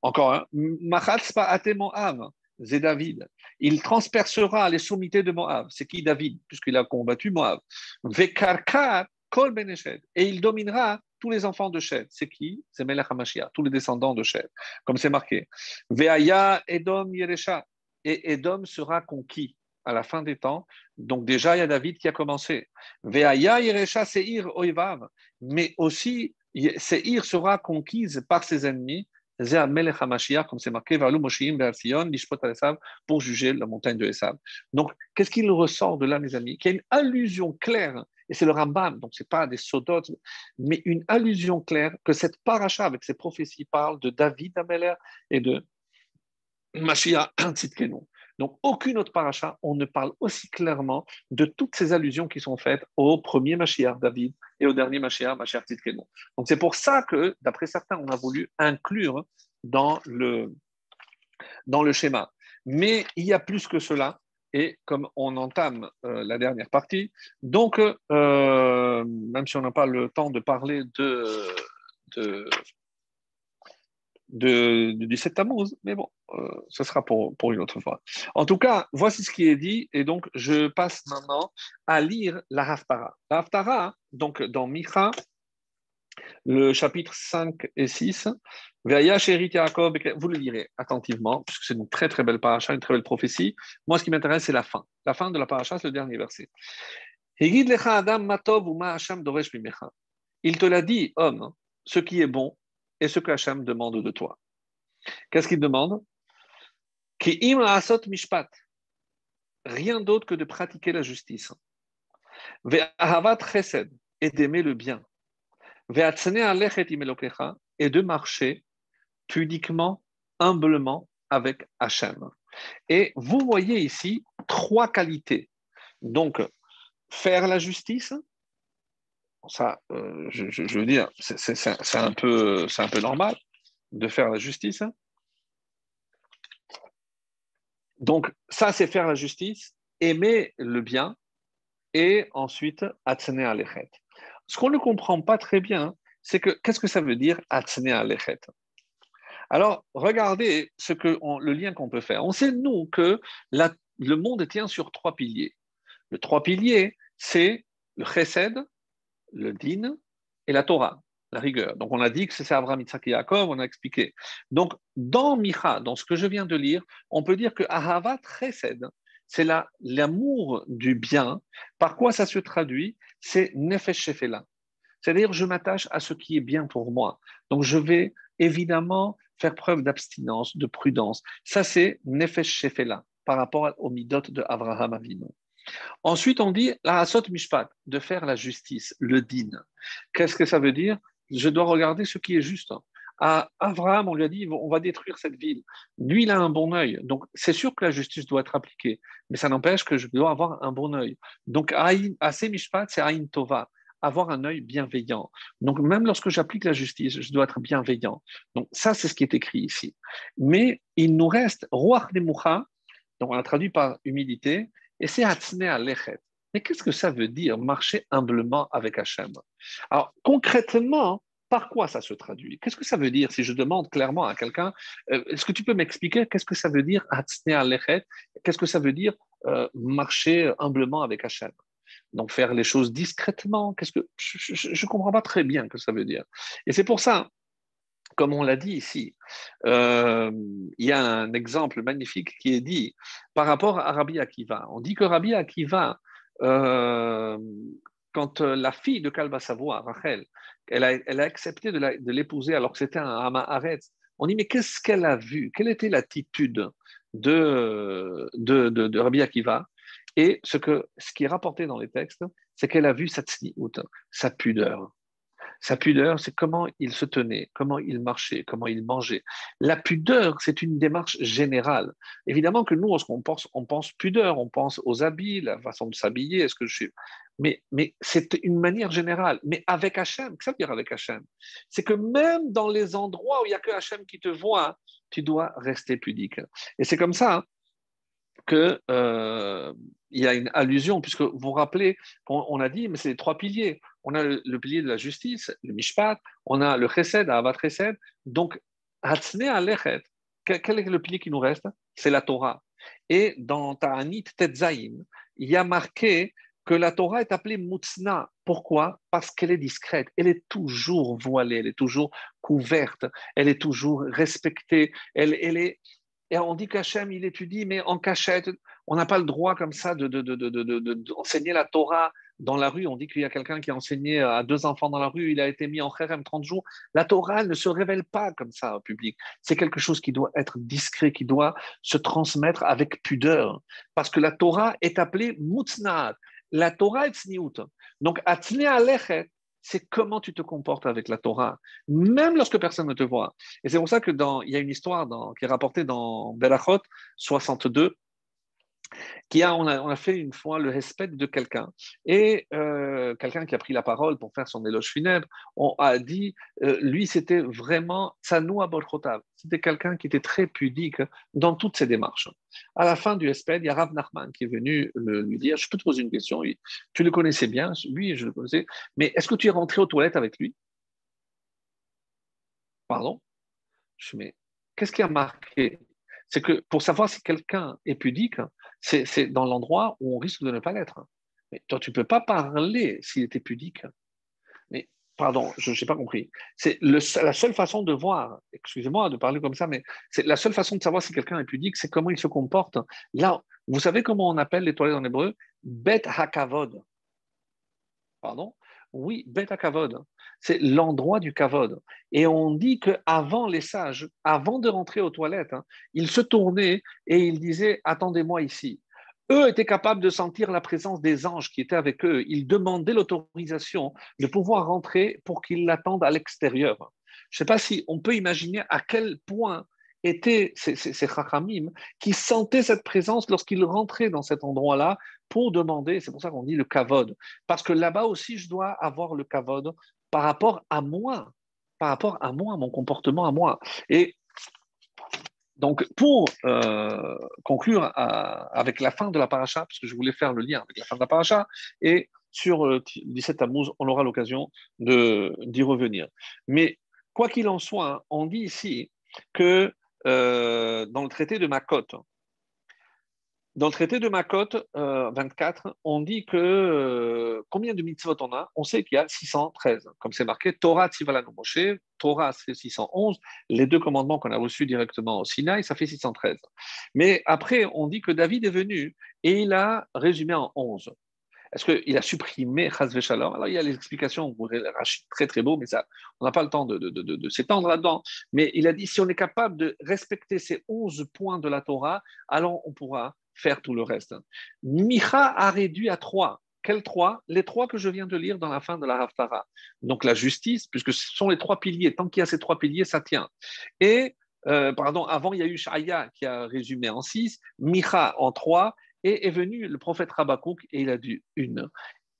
Encore un. Machatzpa Ate Moav. C'est David. Il transpercera les sommités de Moab. C'est qui David? Puisqu'il a combattu Moab. Vekarkar Kol Beneshed. Et il dominera tous les enfants de Shed. C'est qui? C'est Melech HaMashiach, tous les descendants de Shed, comme c'est marqué. Veaya Edom Yeresha. Et Edom sera conquis à la fin des temps. Donc déjà, il y a David qui a commencé. Veaya Yeresha Seir Oivav. Mais aussi, Seir sera conquise par ses ennemis. Comme c'est marqué, pour juger la montagne de Esav. Donc, qu'est-ce qu'il ressort de là, mes amis? Qu'il y a une allusion claire et c'est le Rambam, donc ce n'est pas des sodotes, mais une allusion claire que cette paracha avec ses prophéties parle de David Ameler et de Mashiach <clears throat> Tzidkenu. Donc, aucune autre paracha, on ne parle aussi clairement de toutes ces allusions qui sont faites au premier Mashiach David et au dernier Mashiach, Mashiach Tzidkenu. Donc, c'est pour ça que, d'après certains, on a voulu inclure dans le schéma. Mais il y a plus que cela, Et comme on entame euh, la dernière partie, donc, euh, même si on n'a pas le temps de parler de, du 17 Tammuz, mais bon, euh, ce sera pour, pour une autre fois. En tout cas, voici ce qui est dit, et donc je passe maintenant à lire la Haftara. La Haftara, donc dans Micha, le chapitre 5 et 6, vous le lirez attentivement, puisque c'est une très très belle paracha, une très belle prophétie. Moi, ce qui m'intéresse, c'est la fin. La fin de la paracha, c'est le dernier verset. Il te l'a dit, homme, ce qui est bon et ce que Hachem demande de toi. Qu'est-ce qu'il demande? Mishpat. Rien d'autre que de pratiquer la justice. Et d'aimer le bien. Et de marcher pudiquement, humblement avec Hachem. Et vous voyez ici trois qualités. Donc, faire la justice, ça, euh, je, veux dire, c'est un, peu, un peu normal de faire la justice. Donc, ça, c'est faire la justice, aimer le bien, et ensuite, atzene alechet. Ce qu'on ne comprend pas très bien, c'est que qu'est-ce que ça veut dire atzene alechet? Alors, regardez ce que le lien qu'on peut faire. On sait, nous, que le monde tient sur trois piliers. Le trois piliers, c'est le chesed, le din et la Torah, la rigueur. Donc on a dit que c'est Abraham, Isaac et Yaakov, on a expliqué. Donc dans Micha, dans ce que je viens de lire, on peut dire que Ahavat Chesed, c'est l'amour du bien. Par quoi ça se traduit? C'est Nefesh Shefela. C'est-à-dire, je m'attache à ce qui est bien pour moi. Donc, je vais évidemment faire preuve d'abstinence, de prudence. Ça, c'est Nefesh Shefela par rapport au midot de Abraham Avinu. Ensuite, on dit la asot mishpat, de faire la justice, le din. Qu'est-ce que ça veut dire? Je dois regarder ce qui est juste. À Abraham, on lui a dit on va détruire cette ville. Lui, il a un bon œil. Donc, c'est sûr que la justice doit être appliquée, mais ça n'empêche que je dois avoir un bon œil. Donc, assez mishpat, c'est aïn tova avoir un œil bienveillant. Donc, même lorsque j'applique la justice, je dois être bienveillant. Donc, ça, c'est ce qui est écrit ici. Mais il nous reste Ruach Nemucha, donc on a traduit par humilité, et c'est Hatzne lechet. Mais qu'est-ce que ça veut dire marcher humblement avec Hachem? Alors concrètement, par quoi ça se traduit? Qu'est-ce que ça veut dire? Si je demande clairement à quelqu'un euh, Est-ce que tu peux m'expliquer qu'est-ce que ça veut dire Qu'est-ce que ça veut dire euh, marcher humblement avec Hachem? Donc faire les choses discrètement, qu'est-ce que je ne comprends pas très bien ce que ça veut dire. Et c'est pour ça comme on l'a dit ici, euh, il y a un exemple magnifique qui est dit par rapport à Rabbi Akiva. On dit que Rabbi Akiva, quand la fille de Kalba Savoie, Rachel, elle a, accepté de l'épouser alors que c'était un Hamaharetz, on dit mais qu'est-ce qu'elle a vu? Quelle était l'attitude de, Rabbi Akiva? Et ce, ce qui est rapporté dans les textes, c'est qu'elle a vu sa sa pudeur. Sa pudeur, c'est comment il se tenait, comment il marchait, comment il mangeait. La pudeur, c'est une démarche générale. Évidemment que nous, lorsqu'on pense, on pense pudeur, on pense aux habits, la façon de s'habiller, est-ce que je suis... Mais, c'est une manière générale. Mais avec Hachem, que ça veut dire avec Hachem? C'est que même dans les endroits où il n'y a que Hachem qui te voit, tu dois rester pudique. Et c'est comme ça qu'il euh, y a une allusion, puisque vous vous rappelez, on, a dit, mais c'est les trois piliers. On a le, pilier de la justice, le mishpat, on a le chesed, avat chesed. Donc, hatzne alechet, quel est le pilier qui nous reste? C'est la Torah. Et dans Ta'anit Tetzaim, il y a marqué que la Torah est appelée Mutzna. Pourquoi? Parce qu'elle est discrète, elle est toujours voilée, elle est toujours couverte, elle est toujours respectée, elle, est, on dit qu'Hachem, il étudie, mais en cachette. On n'a pas le droit comme ça d'enseigner de, la Torah dans la rue. On dit qu'il y a quelqu'un qui a enseigné à deux enfants dans la rue, il a été mis en kherem 30 jours. La Torah, ne se révèle pas comme ça au public. C'est quelque chose qui doit être discret, qui doit se transmettre avec pudeur. Parce que la Torah est appelée mutznat. La Torah est tzniut. Donc, atzne alechet, c'est comment tu te comportes avec la Torah, même lorsque personne ne te voit. Et c'est pour ça que dans, il y a une histoire qui est rapportée dans Berachot 62, qui a, on, a, fait une fois le respect de quelqu'un. Et euh, quelqu'un qui a pris la parole pour faire son éloge funèbre, on a dit, euh, lui, c'était vraiment Tsanou Abolchotav. C'était quelqu'un qui était très pudique dans toutes ses démarches. À la fin du respect, il y a Rav Nachman qui est venu lui dire, je peux te poser une question, tu le connaissais bien, lui, je le connaissais, mais est-ce que tu es rentré aux toilettes avec lui? Pardon? Je mais qu'est-ce qui a marqué C'est que pour savoir si quelqu'un est pudique, c'est dans l'endroit où on risque de ne pas l'être. Mais toi, tu ne peux pas parler s'il était pudique. Mais, pardon, je n'ai pas compris. C'est la seule façon de voir, excusez-moi de parler comme ça, mais c'est la seule façon de savoir si quelqu'un est pudique, c'est comment il se comporte. Là, vous savez comment on appelle les toilettes en hébreu? Bet hakavod. Pardon? Oui, bet hakavod. C'est l'endroit du kavod. Et on dit qu'avant les sages, avant de rentrer aux toilettes, hein, ils se tournaient et ils disaient Attendez-moi ici. Eux étaient capables de sentir la présence des anges qui étaient avec eux. Ils demandaient l'autorisation de pouvoir rentrer pour qu'ils l'attendent à l'extérieur. Je ne sais pas si on peut imaginer à quel point étaient ces, ces, qui sentaient cette présence lorsqu'ils rentraient dans cet endroit-là pour demander, c'est pour ça qu'on dit le kavod, parce que là-bas aussi je dois avoir le kavod par rapport à moi, par rapport à moi, mon comportement à moi. Et donc, pour euh, conclure avec la fin de la paracha, parce que je voulais faire le lien avec la fin de la paracha, et sur le 17 Tammuz, on aura l'occasion d'y revenir. Mais quoi qu'il en soit, on dit ici que euh, dans le traité de Makot, dans le traité de Makot 24, euh, on dit que euh, combien de mitzvot on a? On sait qu'il y a 613, comme c'est marqué Torah Tzivalanu Moshe, Torah c'est 611, les deux commandements qu'on a reçus directement au Sinaï, ça fait 613. Mais après, on dit que David est venu et il a résumé en 11. Est-ce qu'il a supprimé Chazve Shalom Alors, il y a les explications, très très beau, mais ça, on n'a pas le temps de, de s'étendre là-dedans. Mais il a dit si on est capable de respecter ces 11 points de la Torah, alors on pourra faire tout le reste. Micha a réduit à trois. Quels trois? Les trois que je viens de lire dans la fin de la Haftara. Donc la justice, puisque ce sont les trois piliers. Tant qu'il y a ces trois piliers, ça tient. Et, euh, pardon, avant, il y a eu Shaya qui a résumé en six, Micha en trois, et est venu le prophète Rabakouk et il a dit une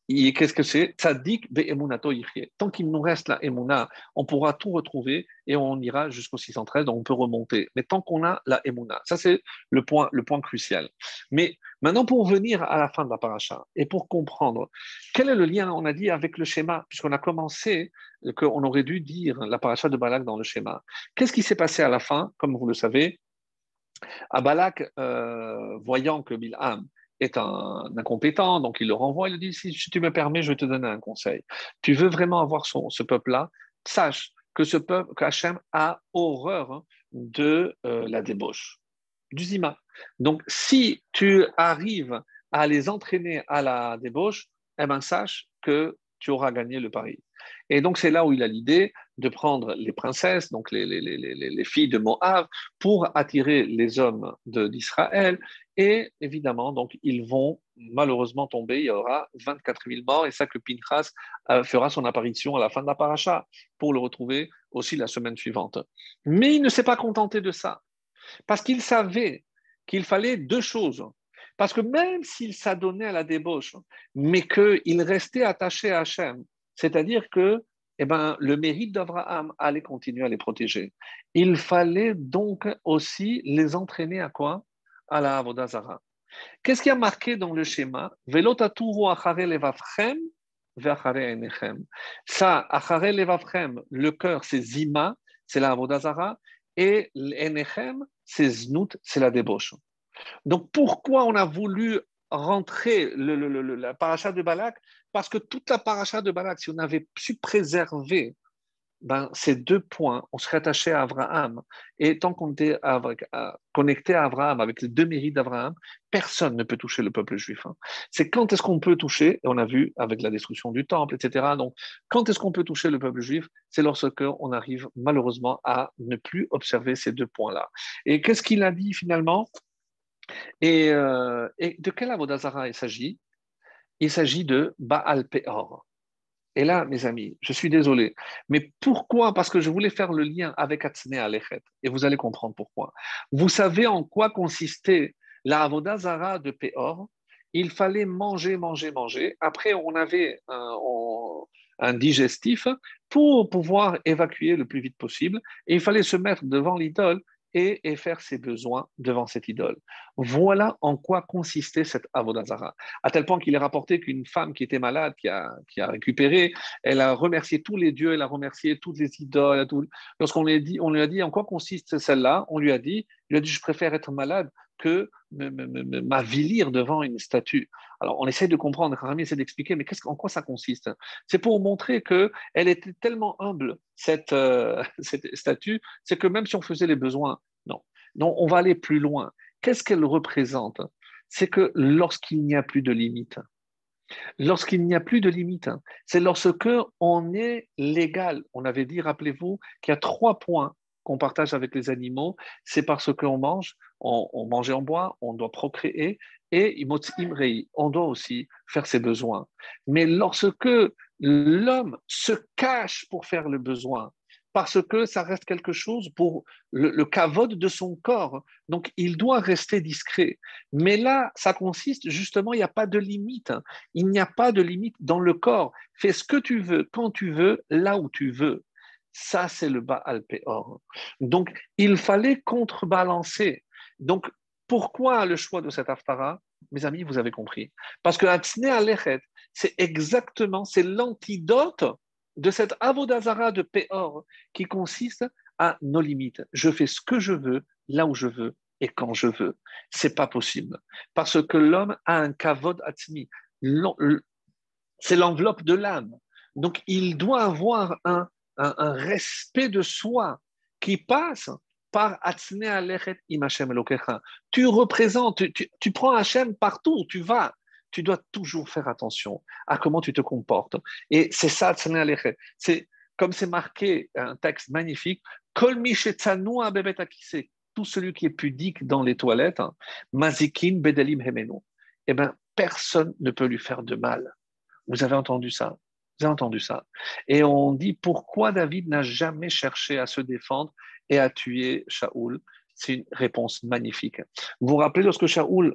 qu'est-ce que c'est? Tzadik be'emunato Tant qu'il nous reste la emuna, on pourra tout retrouver et on ira jusqu'au 613, donc on peut remonter. Mais tant qu'on a la emuna, ça c'est le point, le point crucial. Mais maintenant, pour venir à la fin de la paracha et pour comprendre quel est le lien, on a dit, avec le schéma, puisqu'on a commencé qu'on aurait dû dire la paracha de Balak dans le schéma. Qu'est-ce qui s'est passé à la fin? Comme vous le savez, à Balak, euh, voyant que Bilham est un, incompétent, donc il le renvoie, il lui dit, si, tu me permets, je vais te donner un conseil. Tu veux vraiment avoir ce peuple-là, sache que ce peuple, qu'Hachem a horreur hein, de euh, la débauche, du zima. Donc, si tu arrives à les entraîner à la débauche, eh ben, sache que tu auras gagné le pari. Et donc, c'est là où il a l'idée de prendre les princesses, donc les, les, les, les filles de Moab, pour attirer les hommes d'Israël. Et évidemment, donc, ils vont malheureusement tomber. Il y aura 24 000 morts. Et ça que Pinchas euh, fera son apparition à la fin de la paracha pour le retrouver aussi la semaine suivante. Mais il ne s'est pas contenté de ça. Parce qu'il savait qu'il fallait deux choses. Parce que même s'il s'adonnait à la débauche, mais qu'il restait attaché à Hachem, c'est-à-dire que eh ben, le mérite d'Abraham allait continuer à les protéger. Il fallait donc aussi les entraîner à quoi? À la Avodazara. Qu'est-ce qui a marqué dans le schéma? Ça, le cœur, c'est Zima, c'est la Avodazara, et l'Enechem, c'est Znout, c'est la débauche. Donc pourquoi on a voulu rentrer la paracha de Balak? Parce que toute la paracha de Balak, si on avait su préserver ben, ces deux points, on serait attaché à Abraham. Et tant qu'on était connecté à Abraham, avec les deux mérites d'Abraham, personne ne peut toucher le peuple juif. Hein. C'est quand est-ce qu'on peut toucher, et on a vu avec la destruction du temple, etc. Donc, quand est-ce qu'on peut toucher le peuple juif? C'est lorsque on arrive malheureusement à ne plus observer ces deux points-là. Et qu'est-ce qu'il a dit finalement? Euh, et, de quel Avodazara il s'agit? Il s'agit de Baal Peor. Et là, mes amis, je suis désolé, mais pourquoi? Parce que je voulais faire le lien avec Atzne Alechet, et vous allez comprendre pourquoi. Vous savez en quoi consistait la Avodazara de Péor, il fallait manger, manger, manger. Après, on avait un, digestif pour pouvoir évacuer le plus vite possible. Et il fallait se mettre devant l'idole et, faire ses besoins devant cette idole. Voilà en quoi consistait cette Avodazara. À tel point qu'il est rapporté qu'une femme qui était malade, qui a, qui a récupéré, elle a remercié tous les dieux, elle a remercié toutes les idoles. Lorsqu'on lui, a dit, on lui a dit en quoi consiste celle-là, on lui a dit, il a dit, je préfère être malade que m'avilir devant une statue. Alors, on essaie de comprendre, Rami essaie d'expliquer, mais en quoi ça consiste? C'est pour montrer qu'elle était tellement humble, cette, euh, <laughs> cette statue, c'est que même si on faisait les besoins, non. Non, on va aller plus loin. Qu'est-ce qu'elle représente? C'est que lorsqu'il n'y a plus de limite, Lorsqu'il n'y a plus de limite, c'est lorsque on est légal. On avait dit, rappelez-vous, qu'il y a trois points qu'on partage avec les animaux, c'est parce qu'on mange, on, on mange et on on doit procréer, et on doit aussi faire ses besoins. Mais lorsque l'homme se cache pour faire le besoin, parce que ça reste quelque chose pour le, le cavode de son corps. Donc, il doit rester discret. Mais là, ça consiste justement, il n'y a pas de limite. Il n'y a pas de limite dans le corps. Fais ce que tu veux, quand tu veux, là où tu veux. Ça, c'est le Baal Peor. Donc, il fallait contrebalancer. Donc, pourquoi le choix de cet Haftara Mes amis, vous avez compris? Parce que Hatzne Alechet, c'est exactement, c'est l'antidote de cette Avodazara de Peor qui consiste à nos limites. Je fais ce que je veux, là où je veux et quand je veux. C'est pas possible. Parce que l'homme a un kavod atzmi. C'est l'enveloppe de l'âme. Donc, il doit avoir un un, respect de soi qui passe par Imachem Elokecha. Tu représentes, tu, prends Hachem partout tu vas. Tu dois toujours faire attention à comment tu te comportes. Et c'est ça. C'est comme c'est marqué, un texte magnifique, tout celui qui est pudique dans les toilettes, hein, Mazikin Bedelim Hemenu. Eh bien, personne ne peut lui faire de mal. Vous avez entendu ça? Vous avez entendu ça? Et on dit pourquoi David n'a jamais cherché à se défendre et à tuer Shaoul. C'est une réponse magnifique. Vous vous rappelez lorsque Shaoul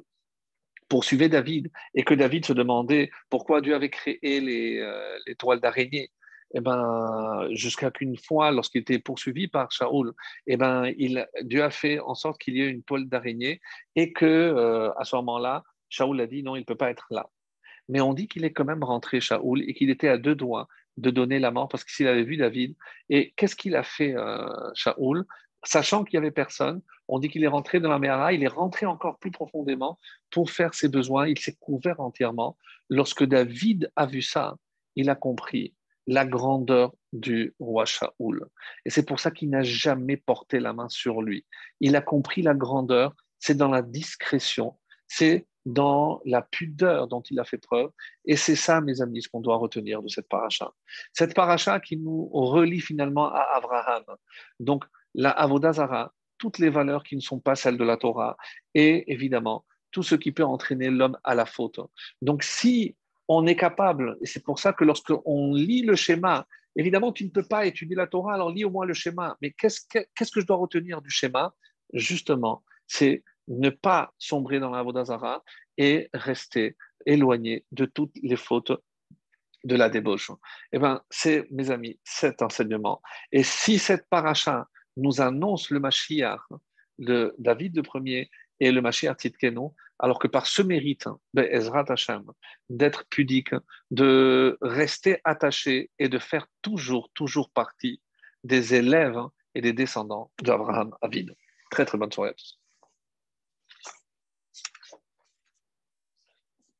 poursuivait David et que David se demandait pourquoi Dieu avait créé les, euh, toiles d'araignée? Eh ben, jusqu'à qu'une fois, lorsqu'il était poursuivi par Shaoul, eh ben, il, Dieu a fait en sorte qu'il y ait une toile d'araignée et que euh, à ce moment-là, Shaoul a dit non, il ne peut pas être là. Mais on dit qu'il est quand même rentré, Shaoul, et qu'il était à deux doigts de donner la mort parce qu'il avait vu David. Et qu'est-ce qu'il a fait, euh, Shaoul? Sachant qu'il n'y avait personne, on dit qu'il est rentré dans la Mehara, il est rentré encore plus profondément pour faire ses besoins, il s'est couvert entièrement. Lorsque David a vu ça, il a compris la grandeur du roi Shaoul. Et c'est pour ça qu'il n'a jamais porté la main sur lui. Il a compris la grandeur, c'est dans la discrétion, c'est dans la pudeur dont il a fait preuve. Et c'est ça, mes amis, ce qu'on doit retenir de cette paracha. Cette paracha qui nous relie finalement à Abraham. Donc, la Avodazara, toutes les valeurs qui ne sont pas celles de la Torah, et évidemment, tout ce qui peut entraîner l'homme à la faute. Donc, si on est capable, et c'est pour ça que lorsqu'on lit le schéma, évidemment, tu ne peux pas étudier la Torah, alors lis au moins le schéma. Mais qu'est-ce que je dois retenir du schéma? Justement, c'est ne pas sombrer dans la Vodazara et rester éloigné de toutes les fautes de la débauche. Eh bien, c'est, mes amis, cet enseignement. Et si cette paracha nous annonce le Mashiach de David le premier et le Mashiach Tzidkenu, alors que par ce mérite ben, Ezrat Hashem, d'être pudique, de rester attaché et de faire toujours, toujours partie des élèves et des descendants d'Abraham Avid. Très, très bonne soirée à tous.